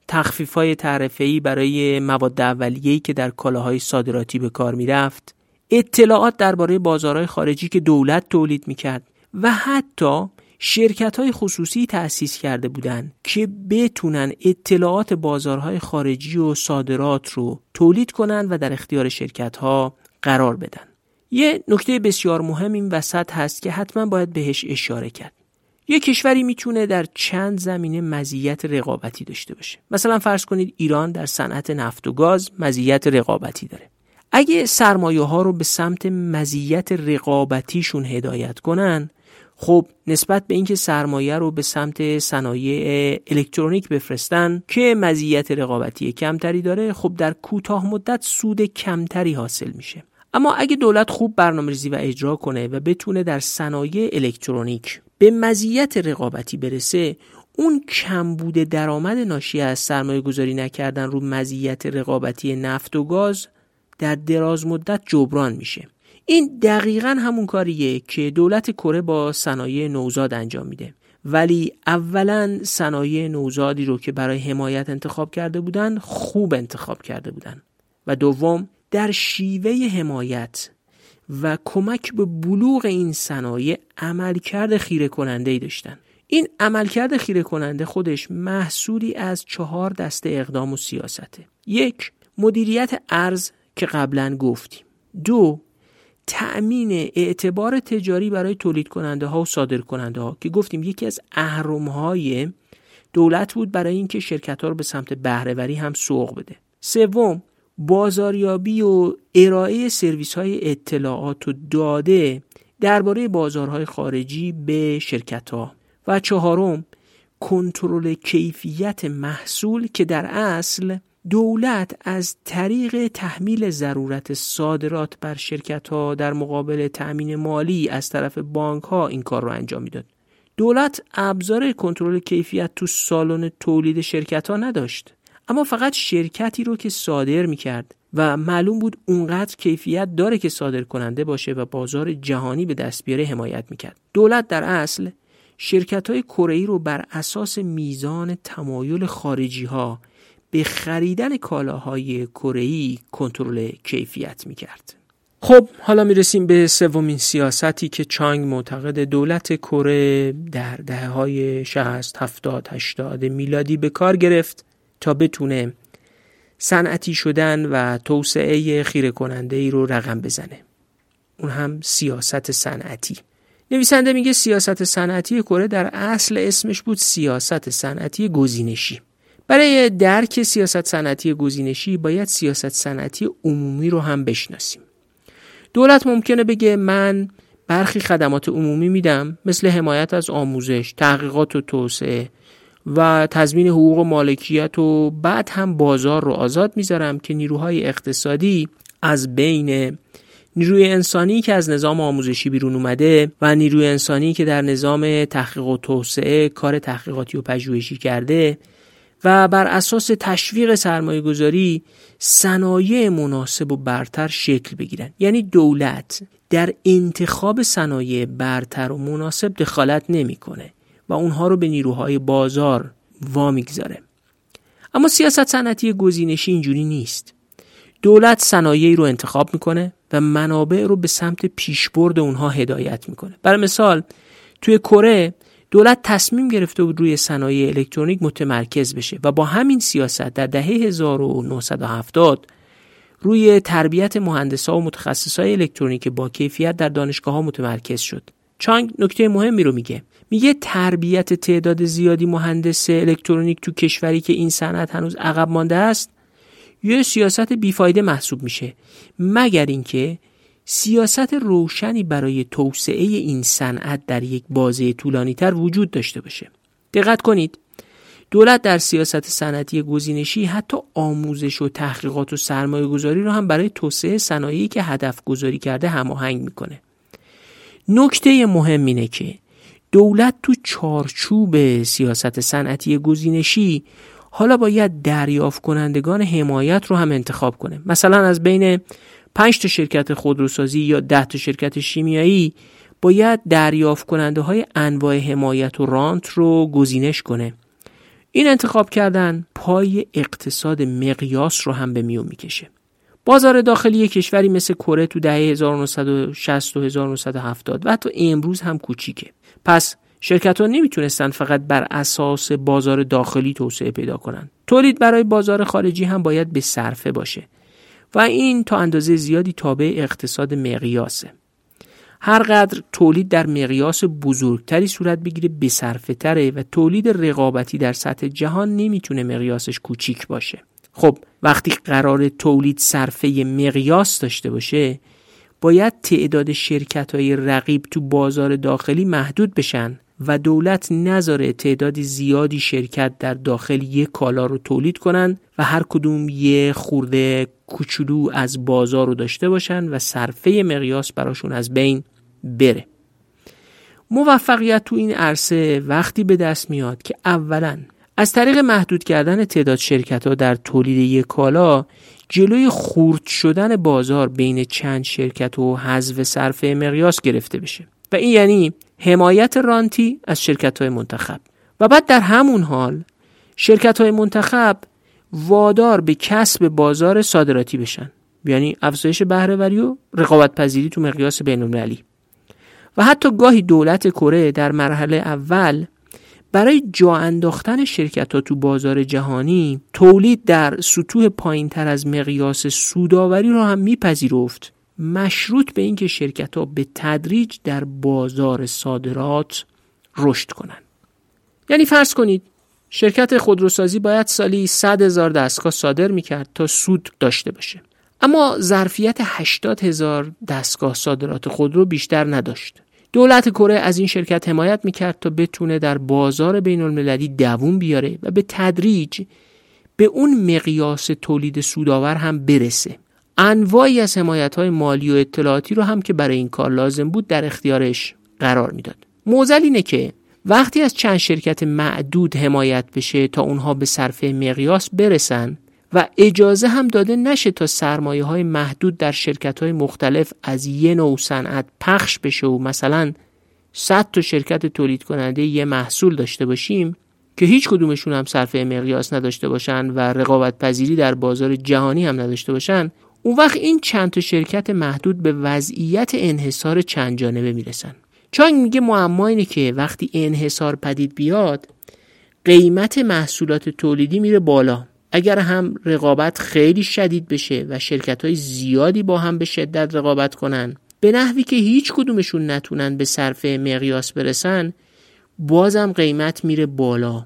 تخفیف های تعرفه‌ای برای مواد اولیه‌ای که در کالاهای صادراتی به کار می‌رفت، اطلاعات درباره بازارهای خارجی که دولت تولید می‌کرد و حتی شرکت های خصوصی تأسیس کرده بودند که بتونن اطلاعات بازارهای خارجی و صادرات رو تولید کنند و در اختیار شرکت ها قرار بدن. یه نکته بسیار مهم این وسط هست که حتما باید بهش اشاره کرد. یه کشوری می‌تونه در چند زمینه مزیت رقابتی داشته باشه. مثلا فرض کنید ایران در صنعت نفت و گاز مزیت رقابتی داره. اگه سرمایه ها رو به سمت مزیت رقابتیشون هدایت کنن خب نسبت به اینکه سرمایه رو به سمت صنایع الکترونیک بفرستن که مزیت رقابتی کمتری داره خب در کوتاه مدت سود کمتری حاصل میشه. اما اگه دولت خوب برنامه‌ریزی و اجرا کنه و بتونه در صنایع الکترونیک به مزیت رقابتی برسه اون کمبود درآمد ناشی از سرمایه گذاری نکردن رو مزیت رقابتی نفت و گاز در دراز مدت جبران میشه. این دقیقا همون کاریه که دولت کره با صنایع نوزاد انجام میده. ولی اولا صنایع نوزادی رو که برای حمایت انتخاب کرده بودن خوب انتخاب کرده بودن. و دوم در شیوه حمایت و کمک به بلوغ این صنایع عملکرد خیره کننده ای داشتن. این عملکرد خیره کننده خودش محصولی از چهار دسته اقدام و سیاسته. یک مدیریت ارز که قبلا گفتیم. دو تأمین اعتبار تجاری برای تولید کننده ها و صادر کننده ها که گفتیم یکی از اهرم های دولت بود برای اینکه شرکت ها رو به سمت بهرهوری هم سوق بده. سوم بازاریابی و ارائه سرویس های اطلاعات و داده درباره بازارهای خارجی به شرکت ها و چهارم کنترل کیفیت محصول که در اصل دولت از طریق تحمیل ضرورت صادرات بر شرکت ها در مقابل تأمین مالی از طرف بانک ها این کار رو انجام می‌داد. دولت ابزار کنترل کیفیت تو سالن تولید شرکت ها نداشت. اما فقط شرکتی رو که صادر می‌کرد و معلوم بود اونقدر کیفیت داره که صادر کننده باشه و بازار جهانی به دست بیاره حمایت می‌کرد. دولت در اصل شرکت های کره رو بر اساس میزان تمایل خارجی ها به خریدن کالاهای کره کنترل کیفیت می‌کرد. خب حالا می‌رسیم به سومین سیاستی که چانگ معتقد دولت کره در دهه های 60 70 80 میلادی به کار گرفت تا بتونه صنعتی شدن و توسعه خیره کننده ای رو رقم بزنه. اون هم سیاست صنعتی. نویسنده میگه سیاست صنعتی کره در اصل اسمش بود سیاست صنعتی گزینشی. برای درک سیاست صنعتی گزینشی باید سیاست صنعتی عمومی رو هم بشناسیم. دولت ممکنه بگه من برخی خدمات عمومی میدم مثل حمایت از آموزش، تحقیقات و توسعه و تضمین حقوق و مالکیت و بعد هم بازار رو آزاد می‌ذارم که نیروهای اقتصادی از بین نیروی انسانی که از نظام آموزشی بیرون اومده و نیروی انسانی که در نظام تحقیق و توسعه کار تحقیقاتی و پژوهشی کرده و بر اساس تشویق سرمایه گذاری صنایع مناسب و برتر شکل بگیرن. یعنی دولت در انتخاب صنایع برتر و مناسب دخالت نمی‌کنه و اونها رو به نیروهای بازار وامیگذاره. اما سیاست صنعتی گزینشی اینجوری نیست. دولت صنایعی رو انتخاب می‌کنه و منابع رو به سمت پیشبرد اونها هدایت می‌کنه. برای مثال توی کره دولت تصمیم گرفته بود روی صنایع الکترونیک متمرکز بشه و با همین سیاست در دهه 1970 روی تربیت مهندسا و متخصصای الکترونیک با کیفیت در دانشگاه ها متمرکز شد. چانگ نکته مهمی رو میگه. میگه تربیت تعداد زیادی مهندس الکترونیک تو کشوری که این صنعت هنوز عقب مانده است یه سیاست بیفایده محسوب میشه مگر اینکه سیاست روشنی برای توسعه این صنعت در یک بازه طولانی تر وجود داشته باشه. دقت کنید. دولت در سیاست صنعتی گزینشی حتی آموزش و تحقیقات و سرمایه گذاری رو هم برای توسعه صنایعی که هدف گذاری کرده هماهنگ می‌کنه. نکته مهم اینه که دولت تو چارچوب سیاست صنعتی گزینشی حالا باید دریافت کنندگان حمایت رو هم انتخاب کنه. مثلا از بین 5 تا شرکت خودروسازی یا 10 تا شرکت شیمیایی باید دریافت کننده های انواع حمایت و رانت رو گزینش کنه. این انتخاب کردن پای اقتصاد مقیاس رو هم به میون می‌کشه. بازار داخلی کشوری مثل کره تو دهه 1960 و 1970 و حتی امروز هم کوچیکه. پس شرکت ها نمی‌تونستن فقط بر اساس بازار داخلی توسعه پیدا کنن. تولید برای بازار خارجی هم باید به صرفه باشه. و این تا اندازه زیادی تابع اقتصاد مقیاسه. هر قدر تولید در مقیاس بزرگتری صورت بگیره بصرفه تره و تولید رقابتی در سطح جهان نمی‌تونه مقیاسش کوچیک باشه. خب وقتی قرار تولید صرفه مقیاس داشته باشه باید تعداد شرکت های رقیب تو بازار داخلی محدود بشن. و دولت نذاره تعدادی زیادی شرکت در داخل یک کالا رو تولید کنند و هر کدوم یه خورده کوچولو از بازار رو داشته باشن و صرفه مقیاس براشون از بین بره. موفقیت تو این عرصه وقتی به دست میاد که اولا از طریق محدود کردن تعداد شرکت ها در تولید یک کالا جلوی خورد شدن بازار بین چند شرکت و حذف صرفه مقیاس گرفته بشه. و این یعنی حمایت رانتی از شرکت های منتخب. و بعد در همون حال شرکت های منتخب وادار به کسب بازار صادراتی بشن. یعنی افزایش بهرهوری و رقابت پذیری تو مقیاس بین المللی و حتی گاهی دولت کره در مرحله اول برای جا انداختن شرکت ها تو بازار جهانی تولید در سطوح پایین تر از مقیاس سوداوری رو هم میپذیرفت. مشروط به اینکه شرکت ها به تدریج در بازار صادرات رشد کنند. یعنی فرض کنید شرکت خودروسازی باید سالی 100 هزار دستگاه صادر می‌کرد تا سود داشته باشه. اما ظرفیت 80 هزار دستگاه صادرات خودرو بیشتر نداشت. دولت کره از این شرکت حمایت می‌کرد تا بتونه در بازار بین المللی دووم بیاره و به تدریج به اون مقیاس تولید سودآور هم برسه. انواعی از حمایت های مالی و اطلاعاتی رو هم که برای این کار لازم بود در اختیارش قرار می‌داد. موزل اینه که وقتی از چند شرکت معدود حمایت بشه تا اونها به صرفه مقیاس برسن و اجازه هم داده نشه تا سرمایه های محدود در شرکت های مختلف از یه نوع صنعت پخش بشه و مثلا 100 تا شرکت تولید کننده یه محصول داشته باشیم که هیچ کدومشون هم صرفه مقیاس نداشته باشن و رقابت پذیری در بازار جهانی هم نداشته باشن اون وقت این چند تا شرکت محدود به وضعیت انحصار چند جانبه می‌رسن. چانگ میگه معما اینه که وقتی انحصار پدید بیاد قیمت محصولات تولیدی میره بالا. اگر هم رقابت خیلی شدید بشه و شرکت های زیادی با هم به شدت رقابت کنن به نحوی که هیچ کدومشون نتونن به صرفه مقیاس برسن بازم قیمت میره بالا.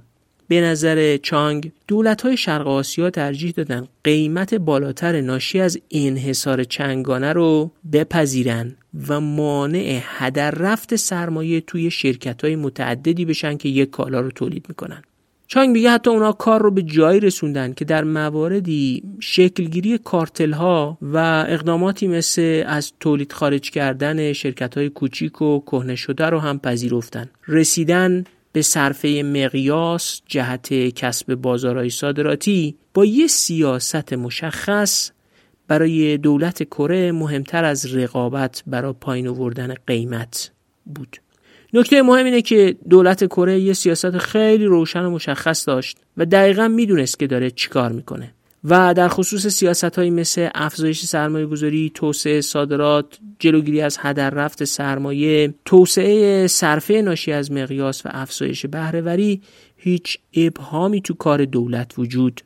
به نظر چانگ دولت های شرق آسیا ترجیح دادن قیمت بالاتر ناشی از انحصار چنگانه رو بپذیرن و مانع هدر رفت سرمایه توی شرکت های متعددی بشن که یک کالا رو تولید می‌کنن. چانگ میگه حتی اونا کار رو به جایی رسوندن که در مواردی شکلگیری کارتل ها و اقداماتی مثل از تولید خارج کردن شرکت های کوچیک و کهنه شده رو هم پذیرفتن. رسیدن به صرفه مقیاس جهت کسب بازارهای صادراتی با یه سیاست مشخص برای دولت کره مهمتر از رقابت برای پایین آوردن قیمت بود. نکته مهم اینه که دولت کره یه سیاست خیلی روشن و مشخص داشت و دقیقا می‌دونست که داره چیکار می‌کنه. و در خصوص سیاست هایی مثل افزایش سرمایه گذاری، توسعه صادرات، جلوگیری از هدر رفت سرمایه، توسعه صرفه ناشی از مقیاس و افزایش بهرهوری هیچ ابهامی تو کار دولت وجود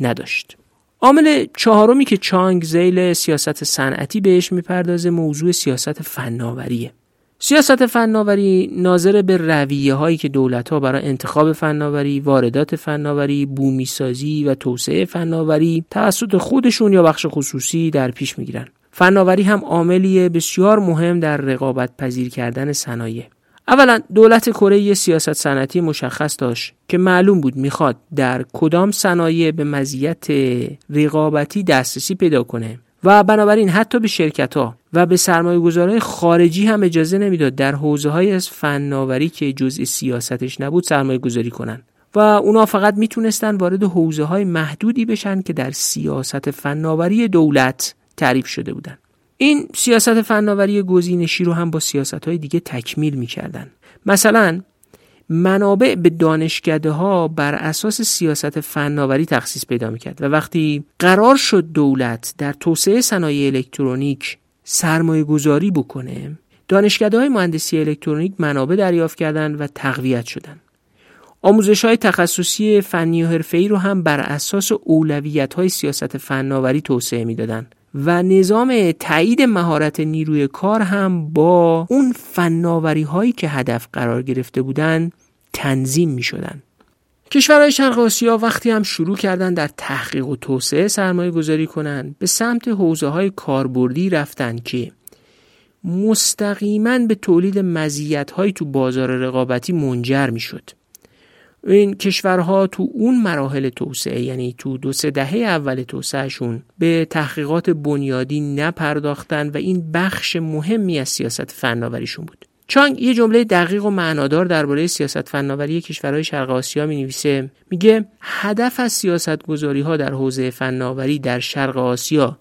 نداشت. عامل چهارمی که چانگ زیل سیاست صنعتی بهش می‌پردازه موضوع سیاست فناوریه. سیاست فناوری ناظر به رویه هایی که دولت ها برای انتخاب فناوری، واردات فناوری، بومی سازی و توسعه فناوری توسط خودشون یا بخش خصوصی در پیش می‌گیرن. فناوری هم عاملی بسیار مهم در رقابت پذیر کردن صنایع. اولا دولت کره یه سیاست صنعتی مشخص داشت که معلوم بود می‌خواد در کدام صنایع به مزیت رقابتی دسترسی پیدا کنه و بنابراین حتی به شرکت ها و به سرمایه خارجی هم اجازه نمی‌داد در حوزه های از فناوری که جزء سیاستش نبود سرمایه گذاری کنن و اونا فقط می‌تونستن وارد حوزه های محدودی بشن که در سیاست فناوری دولت تعریف شده بودن. این سیاست فناوری گزینشی رو هم با سیاست های دیگه تکمیل می‌کردن. مثلا منابع به دانشکده ها بر اساس سیاست فناوری تخصیص پیدا می‌کرد و وقتی قرار شد دولت در توسعه صنایع الکترونیک سرمایه گذاری بکنه دانشکده های مهندسی الکترونیک منابع دریافت کردند و تقویت شدند. آموزش های تخصصی فنی و حرفه‌ای رو هم بر اساس اولویت های سیاست فناوری توسعه می‌دادند و نظام تایید مهارت نیروی کار هم با اون فناوری هایی که هدف قرار گرفته بودن تنظیم می شدن. کشورهای شرق آسیا وقتی هم شروع کردن در تحقیق و توسعه سرمایه گذاری کنن به سمت حوزه های کاربردی رفتن که مستقیما به تولید مزیت های تو بازار رقابتی منجر می شد. این کشورها تو اون مراحل توسعه یعنی تو دو سه دهه اول توسعهشون به تحقیقات بنیادی نپرداختن و این بخش مهمی از سیاست فناوریشون بود چانگ یه جمله دقیق و معنادار درباره سیاست فناوری کشورهای شرق آسیا می نویسه میگه هدف از سیاست گذاری ها در حوزه فناوری در شرق آسیا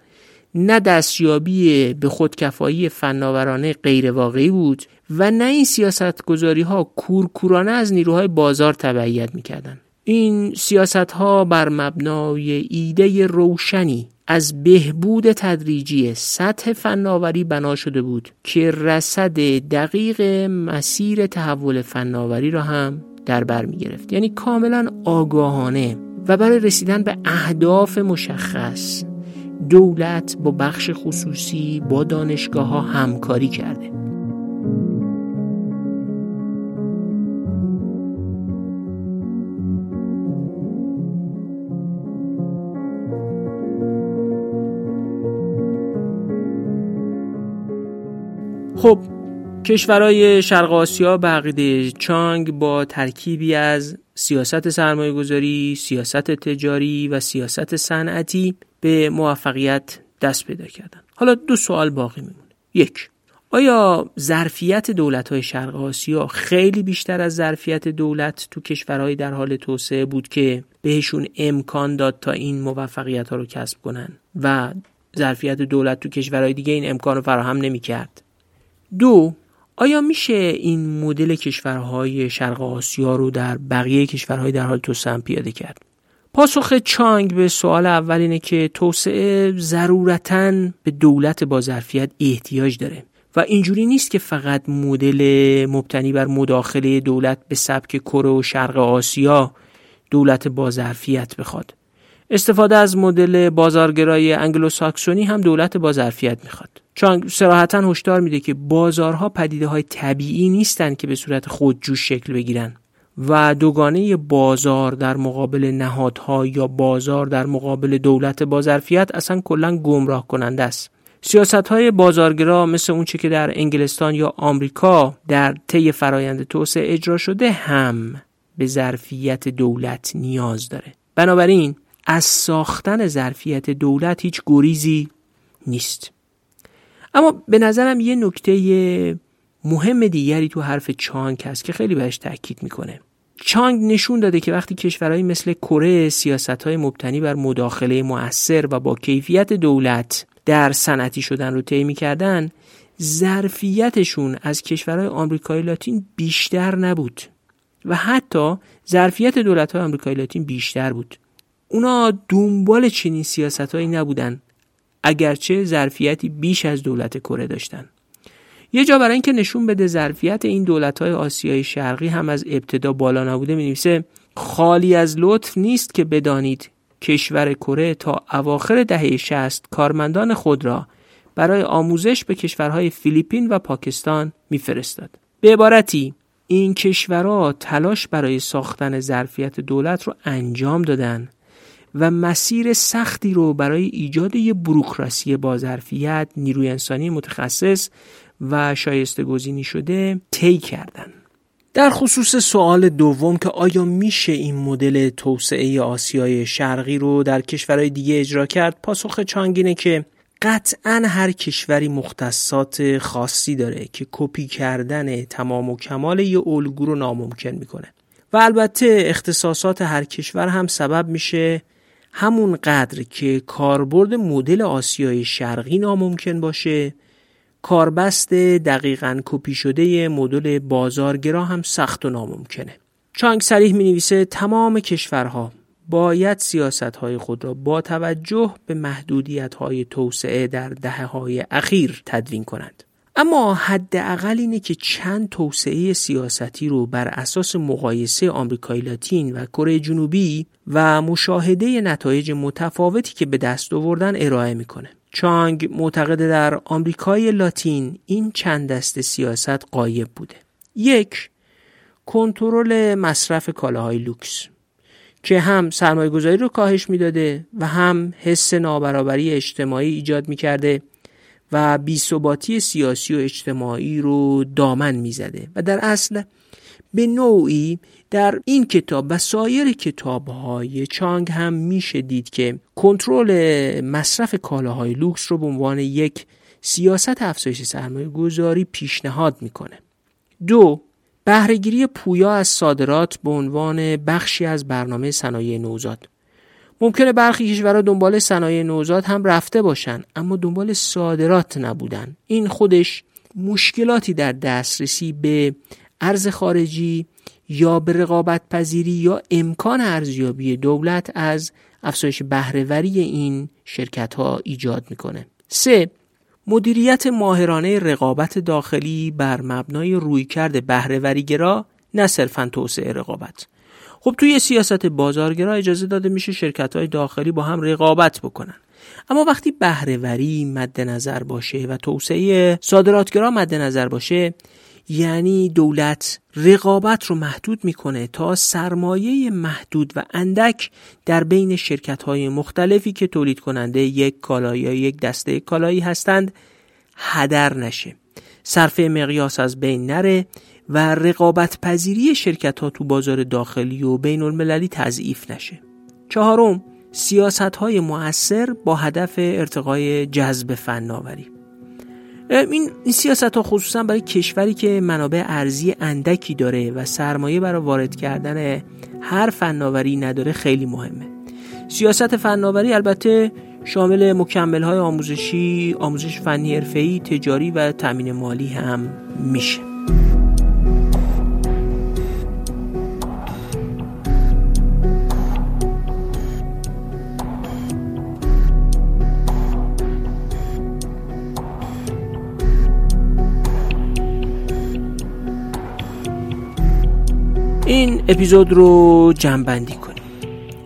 نه دستیابی به خودکفایی فناورانه غیر واقعی بود و نه این سیاست گذاری ها کورکورانه از نیروهای بازار تبعیت می‌کردن این سیاست ها بر مبنای ایده روشنی از بهبود تدریجی سطح فناوری بنا شده بود که رصد دقیق مسیر تحول فناوری را هم در بر می گرفت. یعنی کاملا آگاهانه و برای رسیدن به اهداف مشخص دولت با بخش خصوصی با دانشگاه ها همکاری کرده. خب کشورهای شرق آسیا به عقیده چانگ با ترکیبی از سیاست سرمایه گذاری، سیاست تجاری و سیاست صنعتی به موفقیت دست پیدا کردن. حالا دو سوال باقی میمونه. یک آیا ظرفیت دولت های شرق آسیا خیلی بیشتر از ظرفیت دولت تو کشورهای در حال توسعه بود که بهشون امکان داد تا این موفقیت ها رو کسب کنن و ظرفیت دولت تو کشورهای دیگه این امکان رو فراهم نمی کرد دو آیا میشه این مدل کشورهای شرق آسیا رو در بقیه کشورهای در حال توسعه پیاده کرد؟ پاسخ چانگ به سوال اول اینه که توسعه ضرورتا به دولت با ظرفیت احتیاج داره و اینجوری نیست که فقط مدل مبتنی بر مداخله دولت به سبک کره و شرق آسیا دولت با ظرفیت بخواد. استفاده از مدل بازارگرای انگلو ساکسونی هم دولت با ظرفیت می‌خواد. چون سراحتا هشدار میده که بازارها پدیده های طبیعی نیستند که به صورت خودجوش شکل بگیرن و دوگانه بازار در مقابل نهادها یا بازار در مقابل دولت با ظرفیت اصلا کلا گمراه کننده است. سیاست های بازارگرا مثل اونچه که در انگلستان یا آمریکا در طی فرایند توسعه اجرا شده هم به ظرفیت دولت نیاز داره. بنابراین از ساختن ظرفیت دولت هیچ گریزی نیست. اما به نظرم یه نکته مهم دیگری تو حرف چانگ هست که خیلی بهش تاکید می‌کنه. چانگ نشون داده که وقتی کشورهایی مثل کره سیاست های مبتنی بر مداخله مؤثر و با کیفیت دولت در صنعتی شدن رو طی می‌کردن ظرفیتشون از کشورهای آمریکای لاتین بیشتر نبود و حتی ظرفیت دولت های آمریکای لاتین بیشتر بود. اونا دنبال چنین سیاست هایی نبودن اگرچه ظرفیتی بیش از دولت کره داشتن یه جا برای اینکه نشون بده ظرفیت این دولت های آسیای شرقی هم از ابتدا بالا نبوده می نویسه خالی از لطف نیست که بدانید کشور کره تا اواخر دهه 60 کارمندان خود را برای آموزش به کشورهای فیلیپین و پاکستان میفرستاد. به عبارتی این کشورها تلاش برای ساختن ظرفیت دولت رو انجام دادن و مسیر سختی رو برای ایجاد یک بروکراسی با ظرفیت نیروی انسانی متخصص و شایسته گزینی شده طی کردن. در خصوص سوال دوم که آیا میشه این مدل توسعه آسیای شرقی رو در کشورهای دیگه اجرا کرد پاسخ چانگینه که قطعا هر کشوری مختصات خاصی داره که کپی کردن تمام و کمال یه الگو رو ناممکن می‌کنه. و البته اختصاصات هر کشور هم سبب میشه همون قدر که کاربرد مدل آسیای شرقی ناممکن باشه کاربست دقیقا کپی شده مدل بازارگرا هم سخت و ناممکنه. چانگ سریح می نویسه تمام کشورها باید سیاست های خود را با توجه به محدودیت های توسعه در دهه های اخیر تدوین کنند. اما حداقل اینه که چند توسعه سیاستی رو بر اساس مقایسه آمریکای لاتین و کره جنوبی و مشاهده نتایج متفاوتی که به دست آوردن ارائه می‌کنه. چانگ معتقد در آمریکای لاتین این چند دست سیاست غایب بوده. یک کنترل مصرف کالاهای لوکس که هم سرمایه گذاری رو کاهش می‌داده و هم حس نابرابری اجتماعی ایجاد می‌کرده و بیثباتی سیاسی و اجتماعی رو دامن می‌زده و در اصل به نوعی در این کتاب و سایر کتاب های چانگ هم میشه دید که کنترل مصرف کالاهای لوکس رو به عنوان یک سیاست افزایش سرمایه گذاری پیشنهاد می‌کنه. دو بهرهگیری پویا از صادرات به عنوان بخشی از برنامه صنایع نوزاد. ممکنه برخی کشورها دنبال صنایع نوزاد هم رفته باشن اما دنبال صادرات نبودن این خودش مشکلاتی در دسترسی به ارز خارجی یا به رقابت پذیری یا امکان ارزیابی دولت از افزایش بهرهوری این شرکت ها ایجاد می‌کنه. سه مدیریت ماهرانه رقابت داخلی بر مبنای رویکرد بهرهوریگرا نه صرفا توسعه رقابت خب توی سیاست بازارگرا اجازه داده میشه شرکت های داخلی با هم رقابت بکنن. اما وقتی بهرهوری مد نظر باشه و توسعه صادراتگرا مد نظر باشه یعنی دولت رقابت رو محدود می‌کنه تا سرمایه محدود و اندک در بین شرکت های مختلفی که تولید کننده یک کالایی یا یک دسته کالایی هستند هدر نشه. صرف مقیاس از بین نره. و رقابت پذیری شرکت ها تو بازار داخلی و بین المللی تضعیف نشه. چهارم سیاست های مؤثر با هدف ارتقای جذب فناوری. این, سیاست ها خصوصا برای کشوری که منابع ارزی اندکی داره و سرمایه برای وارد کردن هر فناوری نداره خیلی مهمه. سیاست فناوری البته شامل مکمل های آموزشی، آموزش فنی حرفه‌ای، تجاری و تامین مالی هم میشه. اپیزود رو جنبندی کنیم.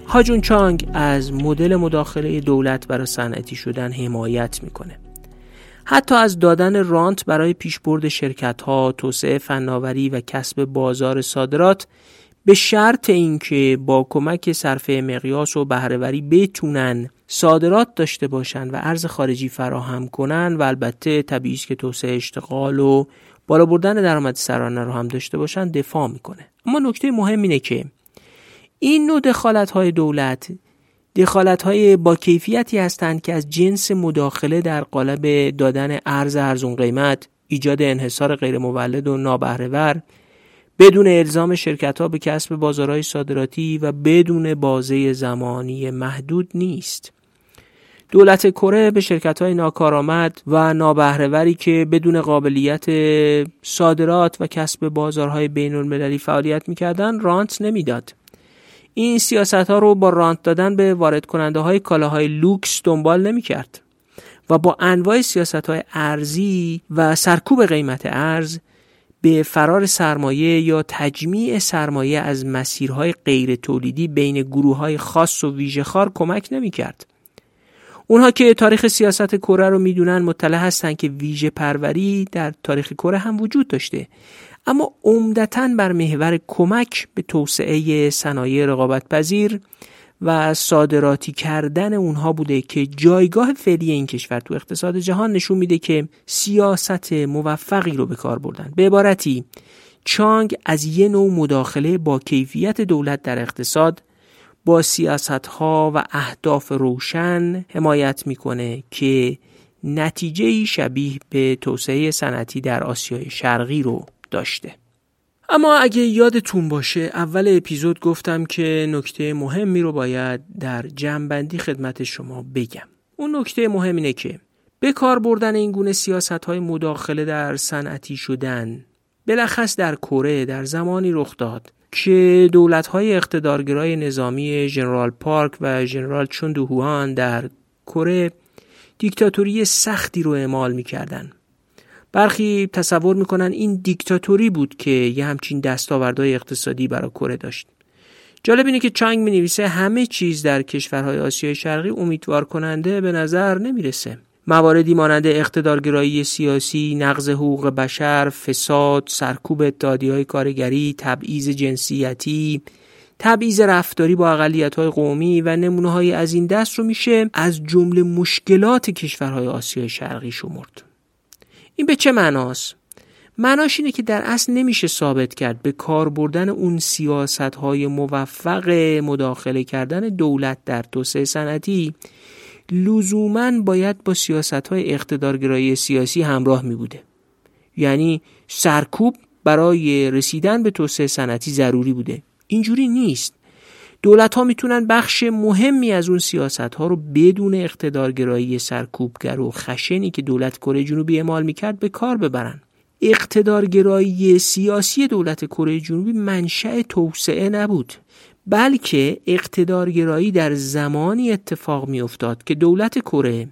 هاجون چانگ از مدل مداخله دولت برای صنعتی شدن حمایت می‌کنه. حتی از دادن رانت برای پیشبرد شرکت ها، توسعه فناوری و کسب بازار صادرات به شرط اینکه با کمک صرفه مقیاس و بهرهوری بتونن صادرات داشته باشن و ارز خارجی فراهم کنن و البته طبیعی که توسعه اشتغال و بالا بردن درآمد سرانه رو هم داشته باشن دفاع می‌کنه. اما نکته مهم اینه که این نوع دخالت های دولت دخالت های با کیفیتی هستند که از جنس مداخله در قالب دادن ارز ارزون قیمت ایجاد انحصار غیر مولد و نابهرهور بدون الزام شرکت ها به کسب بازارهای صادراتی و بدون بازه زمانی محدود نیست. دولت کره به شرکت های ناکارآمد و نابهرهوری که بدون قابلیت صادرات و کسب بازارهای بین المللی فعالیت می‌کردن رانت نمی‌داد. این سیاست ها رو با رانت دادن به وارد کننده های کالاهای لوکس دنبال نمی‌کرد و با انواع سیاست های ارزی و سرکوب قیمت ارز به فرار سرمایه یا تجمیع سرمایه از مسیرهای غیر تولیدی بین گروه های خاص و ویژهخوار کمک نمی‌کرد. اونها که تاریخ سیاست کره رو می‌دونن مطلع هستن که ویژه پروری در تاریخ کره هم وجود داشته. اما عمدتا بر محور کمک به توسعه صنایع رقابت پذیر و صادراتی کردن اونها بوده که جایگاه فعلی این کشور تو اقتصاد جهان نشون میده که سیاست موفقی رو به کار بردن. به عبارتی چانگ از یه نوع مداخله با کیفیت دولت در اقتصاد با سیاست ها و اهداف روشن حمایت می‌کنه که نتیجه شبیه به توسعه صنعتی در آسیای شرقی رو داشته. اما اگه یادتون باشه اول اپیزود گفتم که نکته مهمی رو باید در جمعبندی خدمت شما بگم. اون نکته مهم اینه که به کار بردن این گونه سیاست های مداخله در صنعتی شدن بلخص در کره در زمانی رخ داد که دولت های اقتدارگرای نظامی ژنرال پارک و ژنرال چوندوهوان در کره دیکتاتوری سختی رو اعمال می‌کردن. برخی تصور می‌کنن این دیکتاتوری بود که یه همچین دستاوردهای اقتصادی برای کره داشت. جالب اینه که چانگ می نویسه همه چیز در کشورهای آسیای شرقی امیدوار کننده به نظر نمی‌رسه. مواردی مانند اقتدارگرایی سیاسی، نقض حقوق بشر، فساد، سرکوب های کارگری، تبعیض جنسیتی، تبعیض رفتاری با های قومی و نمونه های از این دست رو میشه از جمله مشکلات کشورهای آسیای شرقی شمرد. این به چه معناست؟ معناش اینه که در اصل نمیشه ثابت کرد به کار بردن اون سیاست های موفق مداخله کردن دولت در توسعه صنعتی لزوما باید با سیاست های اقتدارگرایی سیاسی همراه می بوده یعنی سرکوب برای رسیدن به توسعه صنعتی ضروری بوده. اینجوری نیست. دولت ها می‌تونن بخش مهمی از اون سیاست ها رو بدون اقتدارگرایی سرکوبگر و خشنی که دولت کره جنوبی اعمال می‌کرد به کار ببرن. اقتدارگرایی سیاسی دولت کره جنوبی منشأ توسعه نبود. بلکه اقتدارگرایی در زمانی اتفاق میافتاد که دولت کره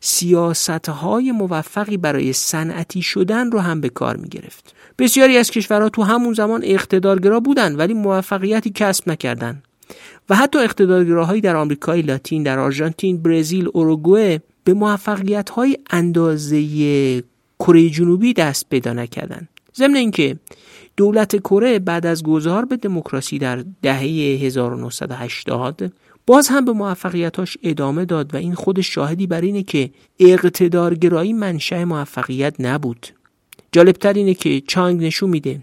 سیاست های موفقی برای صنعتی شدن رو هم به کار می گرفت. بسیاری از کشورها تو همون زمان اقتدارگرا بودن ولی موفقیتی کسب نکردن و حتی اقتدارگراهایی در آمریکای لاتین، در آرژانتین، برزیل، اوروگوئه به موفقیت های اندازه کره جنوبی دست پیدا نکردن. ضمن اینکه دولت کره بعد از گذار به دموکراسی در دهه 1980 باز هم به موفقیتاش ادامه داد و این خود شاهدی بر اینه که اقتدارگرایی منشأ موفقیت نبود. جالبتر اینه که چانگ نشون میده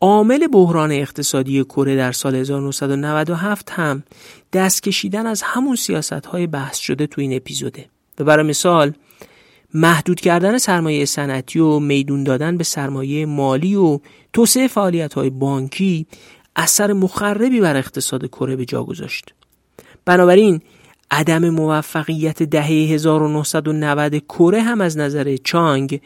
عامل بحران اقتصادی کره در سال 1997 هم دست کشیدن از همون سیاست های بحث شده تو این اپیزوده. و برای مثال محدود کردن سرمایه صنعتی و میدون دادن به سرمایه مالی و توسعه فعالیت های بانکی اثر مخربی بر اقتصاد کره به جا گذاشت. بنابراین عدم موفقیت دهه 1990 کره هم از نظر چانگ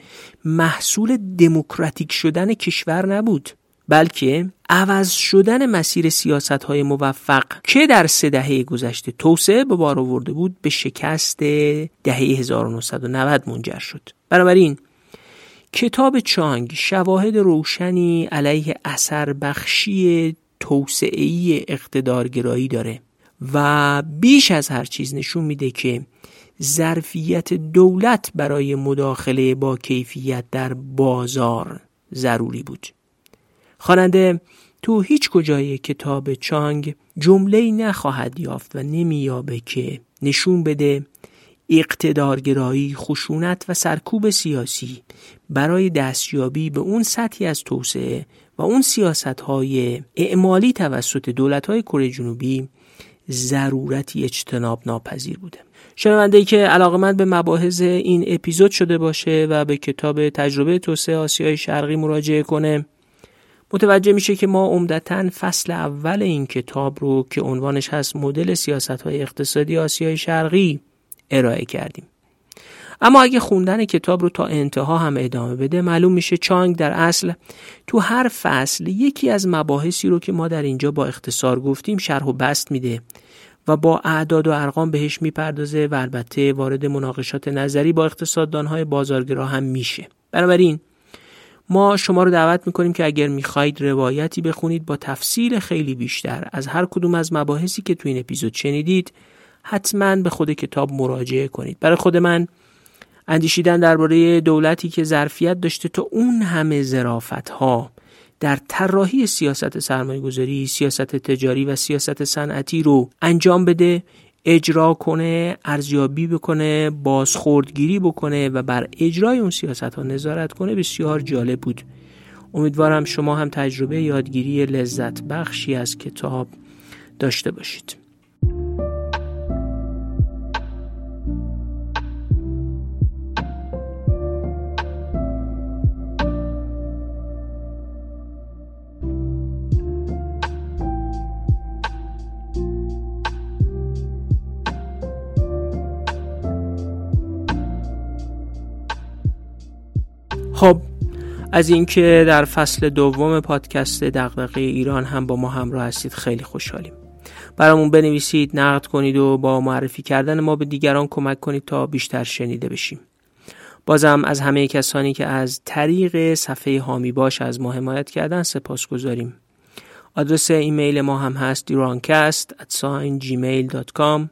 محصول دموکراتیک شدن کشور نبود. بلکه عوض شدن مسیر سیاست های موفق که در سه دهه گذشته توسعه به بار آورده بود به شکست دهه 1990 منجر شد. بنابراین کتاب چانگ شواهد روشنی علیه اثر بخشی توسعه اقتدارگرایی داره و بیش از هر چیز نشون میده که ظرفیت دولت برای مداخله با کیفیت در بازار ضروری بود. خواننده تو هیچ کجای کتاب چانگ جمله نخواهد یافت و نمییابه که نشون بده اقتدارگرایی، خشونت و سرکوب سیاسی برای دستیابی به اون سطحی از توسعه و اون سیاست های اعمالی توسط دولت های کره جنوبی ضرورتی اجتناب ناپذیر بوده. شنونده که علاقمند به مباحث این اپیزود شده باشه و به کتاب تجربه توسعه آسیای شرقی مراجعه کنه متوجه میشه که ما عمدتا فصل اول این کتاب رو که عنوانش هست مدل سیاست های اقتصادی آسیای شرقی ارائه کردیم. اما اگه خوندن کتاب رو تا انتها هم ادامه بده معلوم میشه چانگ در اصل تو هر فصل یکی از مباحثی رو که ما در اینجا با اختصار گفتیم شرح و بست میده و با اعداد و ارقام بهش می‌پردازه و البته وارد مناقشات نظری با اقتصاددانهای بازارگرا هم میشه. بنابراین ما شما رو دعوت می‌کنیم که اگر می‌خواهید روایتی بخونید با تفصیل خیلی بیشتر از هر کدوم از مباحثی که تو این اپیزود شنیدید حتما به خود کتاب مراجعه کنید. برای خود من اندیشیدن درباره دولتی که ظرفیت داشته تا اون همه زرافت ها در طراحی سیاست سرمایه گذاری، سیاست تجاری و سیاست صنعتی رو انجام بده اجرا کنه ارزیابی بکنه بازخوردگیری بکنه و بر اجرای اون سیاست ها نظارت کنه بسیار جالب بود. امیدوارم شما هم تجربه یادگیری لذت بخشی از کتاب داشته باشید. خب از اینکه در فصل دوم پادکست دغدغه ایران هم با ما همراه هستید خیلی خوشحالیم. برامون بنویسید نقد کنید و با معرفی کردن ما به دیگران کمک کنید تا بیشتر شنیده بشیم. بازم از همه کسانی که از طریق صفحه هامی باش از ما حمایت کردن سپاس گذاریم. آدرس ایمیل ما هم هست ایرانکست at gmail.com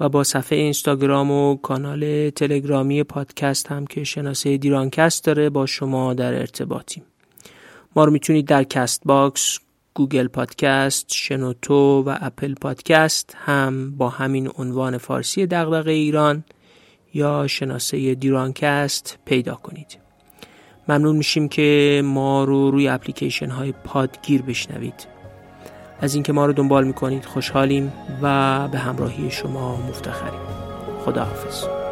و با صفحه اینستاگرام و کانال تلگرامی پادکست هم که شناسه دیرانکست داره با شما در ارتباطیم. ما رو می‌تونید در Castbox، Google Podcast، شنوتو و Apple Podcast هم با همین عنوان فارسی دغدغه ایران یا شناسه dirancast پیدا کنید. ممنون میشیم که ما رو روی اپلیکیشن های پادگیر بشنوید. از اینکه ما رو دنبال می‌کنید خوشحالیم و به همراهی شما مفتخریم. خداحافظ.